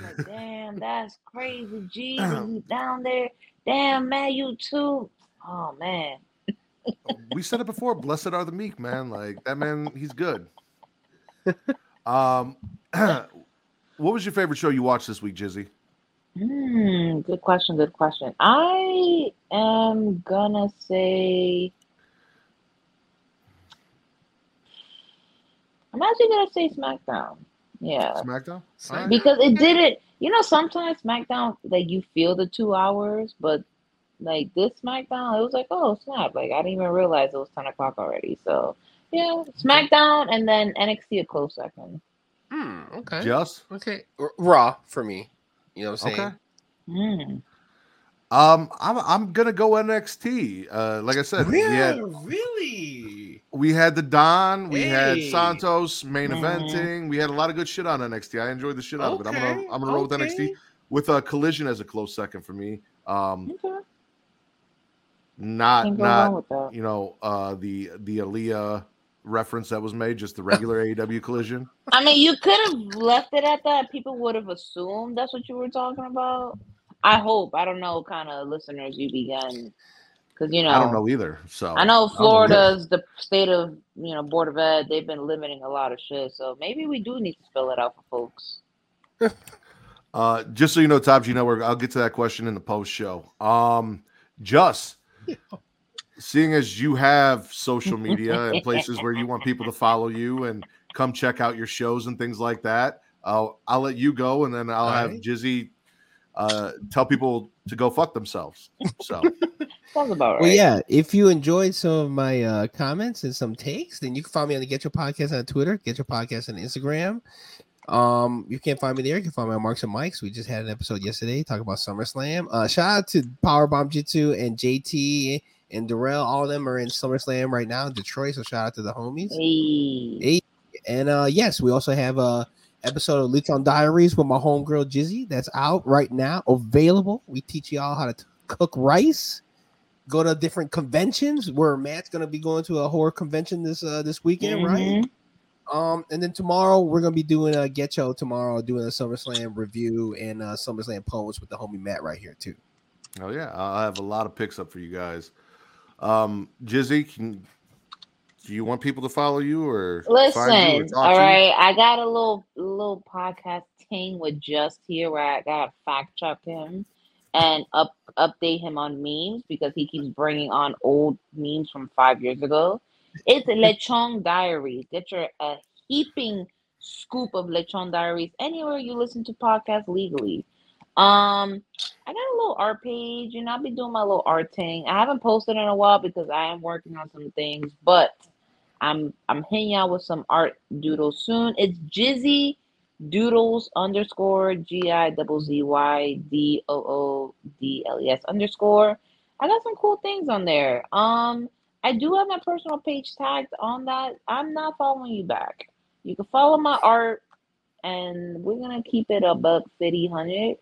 Like, damn, that's crazy. Jesus, he's down there. Damn, man, you too. Oh man. we said it before. Blessed are the meek, man. Like that man, he's good. Um, what was your favorite show you watched this week, Jizzy? Hmm, good question, good question. I am gonna say I'm actually gonna say SmackDown. Yeah. SmackDown. Smack- Because it didn't you know, sometimes SmackDown like you feel the two hours, but like this SmackDown, it was like, oh snap, like I didn't even realize it was ten o'clock already. So yeah, SmackDown and then NXT a close second. hmm, okay. Just Okay. R- Raw for me. You know what I'm saying? okay. Hmm. Um, I'm I'm gonna go NXT. Uh, like I said, we had really? We had the Don, we had Santos main Mhm. eventing. We had a lot of good shit on NXT. I enjoyed the shit out of it. I'm gonna I'm gonna roll with. NXT with a collision as a close second for me. Um, Okay. not Can't go not wrong with that. you know uh the the Aaliyah reference that was made, just the regular AEW collision. I mean, you could have left it at that. People would have assumed that's what you were talking about. I hope. I don't know, kind of listeners you began, because you know, I don't know either. So I know don't Florida's the state of you know board of ed. They've been limiting a lot of shit, so maybe we do need to spell it out for folks. Uh, just so you know, Top G Network, I'll get to that question in the post show. Um, just seeing as you have social media and places where you want people to follow you and come check out your shows and things like that, I'll I'll let you go, and then I'll All have right. Jizzy uh, tell people to go fuck themselves. So Sounds about right. Well, yeah. If you enjoyed some of my uh, comments and some takes, then you can find me on the Get Your Podcast on Twitter, Get Your Podcast on Instagram. Um, you can't find me there. You can find me on Marks and Mikes. We just had an episode yesterday talking about SummerSlam. Uh, shout out to Powerbomb Jitsu and JT and Darrell. All of them are in SummerSlam right now in Detroit. So shout out to the homies. Hey. Hey, and uh yes, we also have a episode of Lechon Diaries with my homegirl Jizzy that's out right now, available. We teach y'all how to t- cook rice, go to different conventions. Where Matt's gonna be going to a horror convention this uh this weekend, right? Mhm. Um, and then tomorrow we're gonna be doing a Get Yo tomorrow, doing a SummerSlam review and uh SummerSlam poems with the homie Matt right here too. Oh yeah, I have a lot of picks up for you guys. Um, Jizzy, can do you want people to follow you or find you or Listen, all you? I got a little little podcast thing with Just here where I got fact check him and up update him on memes because he keeps bringing on old memes from five years ago. It's Lechon Diaries. Get your a heaping scoop of Lechon Diaries anywhere you listen to podcasts legally. Um, I got a little art page, and I'll be doing my little art thing. I haven't posted in a while because I am working on some things, but I'm I'm hitting out with some art doodles soon. It's Jizzy Doodles underscore G I double Z Y D O O D L E S underscore. I got some cool things on there. Um, I do have my personal page tagged on that. I'm not following you back. You can follow my art, and we're gonna keep it a buck fifty hundred.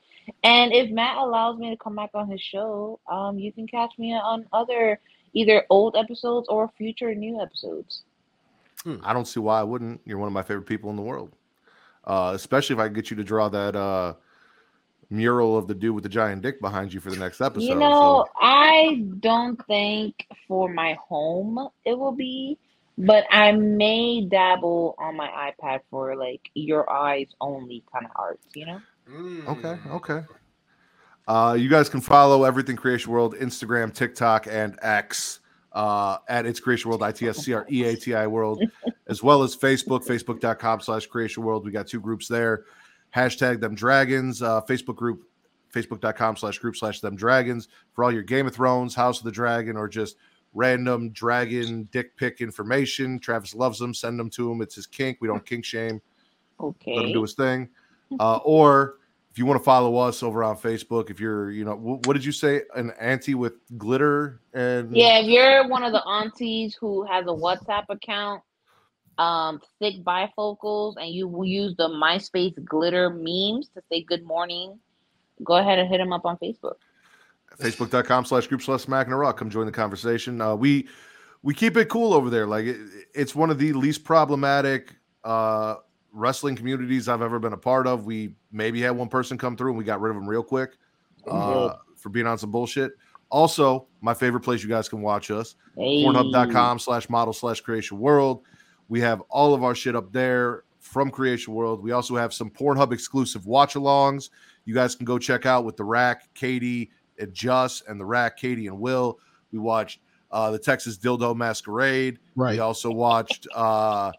And if Matt allows me to come back on his show, um, you can catch me on other either old episodes or future new episodes. I don't see why I wouldn't. You're one of my favorite people in the world. Uh, especially if I get you to draw that uh, mural of the dude with the giant dick behind you for the next episode. You know, I don't think for my home it will be, but I may dabble on my iPad for like your eyes only kind of art, you know? so okay, okay. Uh, you guys can follow everything Creatia World, Instagram, TikTok, and X uh, at It's Creatia World, I T S C R E A T I World, as well as Facebook, facebook.com slash Creatia World. We got two groups there. Hashtag them dragons, uh, Facebook group, facebook.com slash group slash them dragons for all your Game of Thrones, House of the Dragon, or just random dragon dick pic information. Travis loves them. Send them to him. It's his kink. We don't kink shame. Okay. Let him do his thing. Uh, or if you want to follow us over on Facebook, if you're, you know, wh- what did you say? An auntie with glitter and Yeah, if you're one of the aunties who has a WhatsApp account, um, thick bifocals, and you will use the MySpace glitter memes to say good morning, go ahead and hit them up on Facebook. facebook.com slash group slash smack and a rock. Come join the conversation. Uh, we we keep it cool over there. Like it, it's one of the least problematic uh wrestling communities I've ever been a part of. We maybe had one person come through and we got rid of them real quick uh, for being on some bullshit. Also, my favorite place you guys can watch us, Hey. pornhub.com slash model slash creatia world. We have all of our shit up there from Creatia World. We also have some Pornhub exclusive watch alongs. You guys can go check out with the rack, Katie and Just, and the rack, Katie and Will. We watched uh, the Texas Dildo Masquerade. Right. We also watched uh,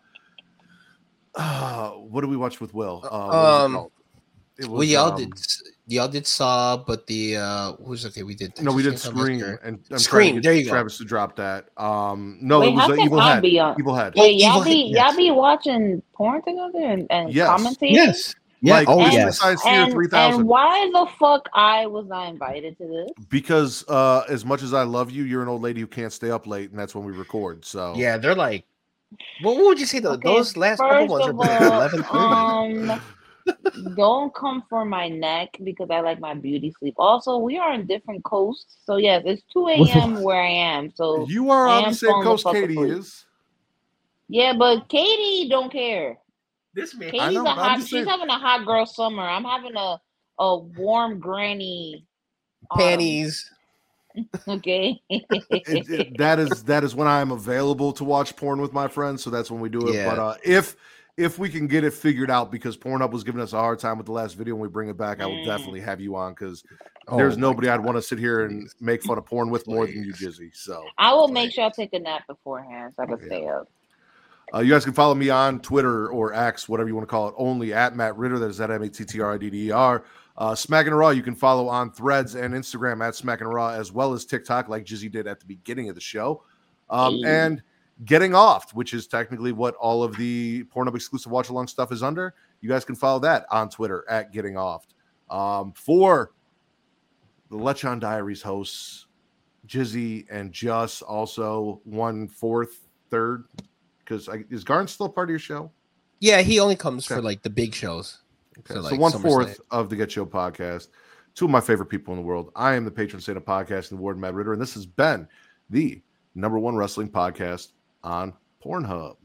uh, what did we watch with Will? Uh, what was it Um, called? Well, y'all um, did y'all did Saw, but the uh who's okay? We did No, we did Texas Chainsaw Scream and I'm trying to Scream, there you go. Travis to drop that. Um, no, Wait, it was how uh, can Evil I Head. be on- Evil Head. Oh, Wait, y'all Evil be yes. y'all be watching porn together and, and Yes. commentating? Yes. Yeah. Like, oh and- yes. Science Theater And, 3000. and why the fuck I was not invited to this? because uh, as much as I love you, you're an old lady who can't stay up late, and that's when we record. So Yeah, they're like. What would you say though? Okay, Those last couple ones are of like all, eleven thirty. um, don't come for my neck because I like my beauty sleep. Also, we are in different coasts, so yes, it's two a.m. where I am. So you are I on the same coast Katie asleep. is. yeah, but Katie don't care. This man. Katie's know, a I'm hot. She's saying. having a hot girl summer. I'm having a a warm granny autumn, Panties. Okay. It- it- that is that is when I am available to watch porn with my friends. So that's when we do it. Yeah. But uh, if if we can get it figured out, because Pornhub was giving us a hard time with the last video, and we bring it back, I will Mm. definitely have you on because Oh there's my nobody I'd want to sit here and make fun of porn with more than you, Please. Jizzy. So I will make sure I take a nap beforehand so I can Yeah. stay up. uh, you guys can follow me on Twitter or X, whatever you want to call it, only at Matt Ridder. That is at M A T T R I D D E R. Uh, and Raw, you can follow on Threads and Instagram at Smack and Raw, as well as TikTok, like Jizzy did at the beginning of the show. Um, Hey. and Getting Off, which is technically what all of the Pornhub exclusive watch along stuff is under. You guys can follow that on Twitter at Getting Off. Um, for the Lechon Diaries hosts, Jizzy and Just also one fourth, third. Because is Garn still part of your show? Yeah, he only comes Okay. for like the big shows. Okay, So, so like, one SummerSlam. fourth of the Get Show podcast. Two of my favorite people in the world. I am the patron saint of podcasting, the Ward Matt Ridder, and this has been the number one wrestling podcast on Pornhub.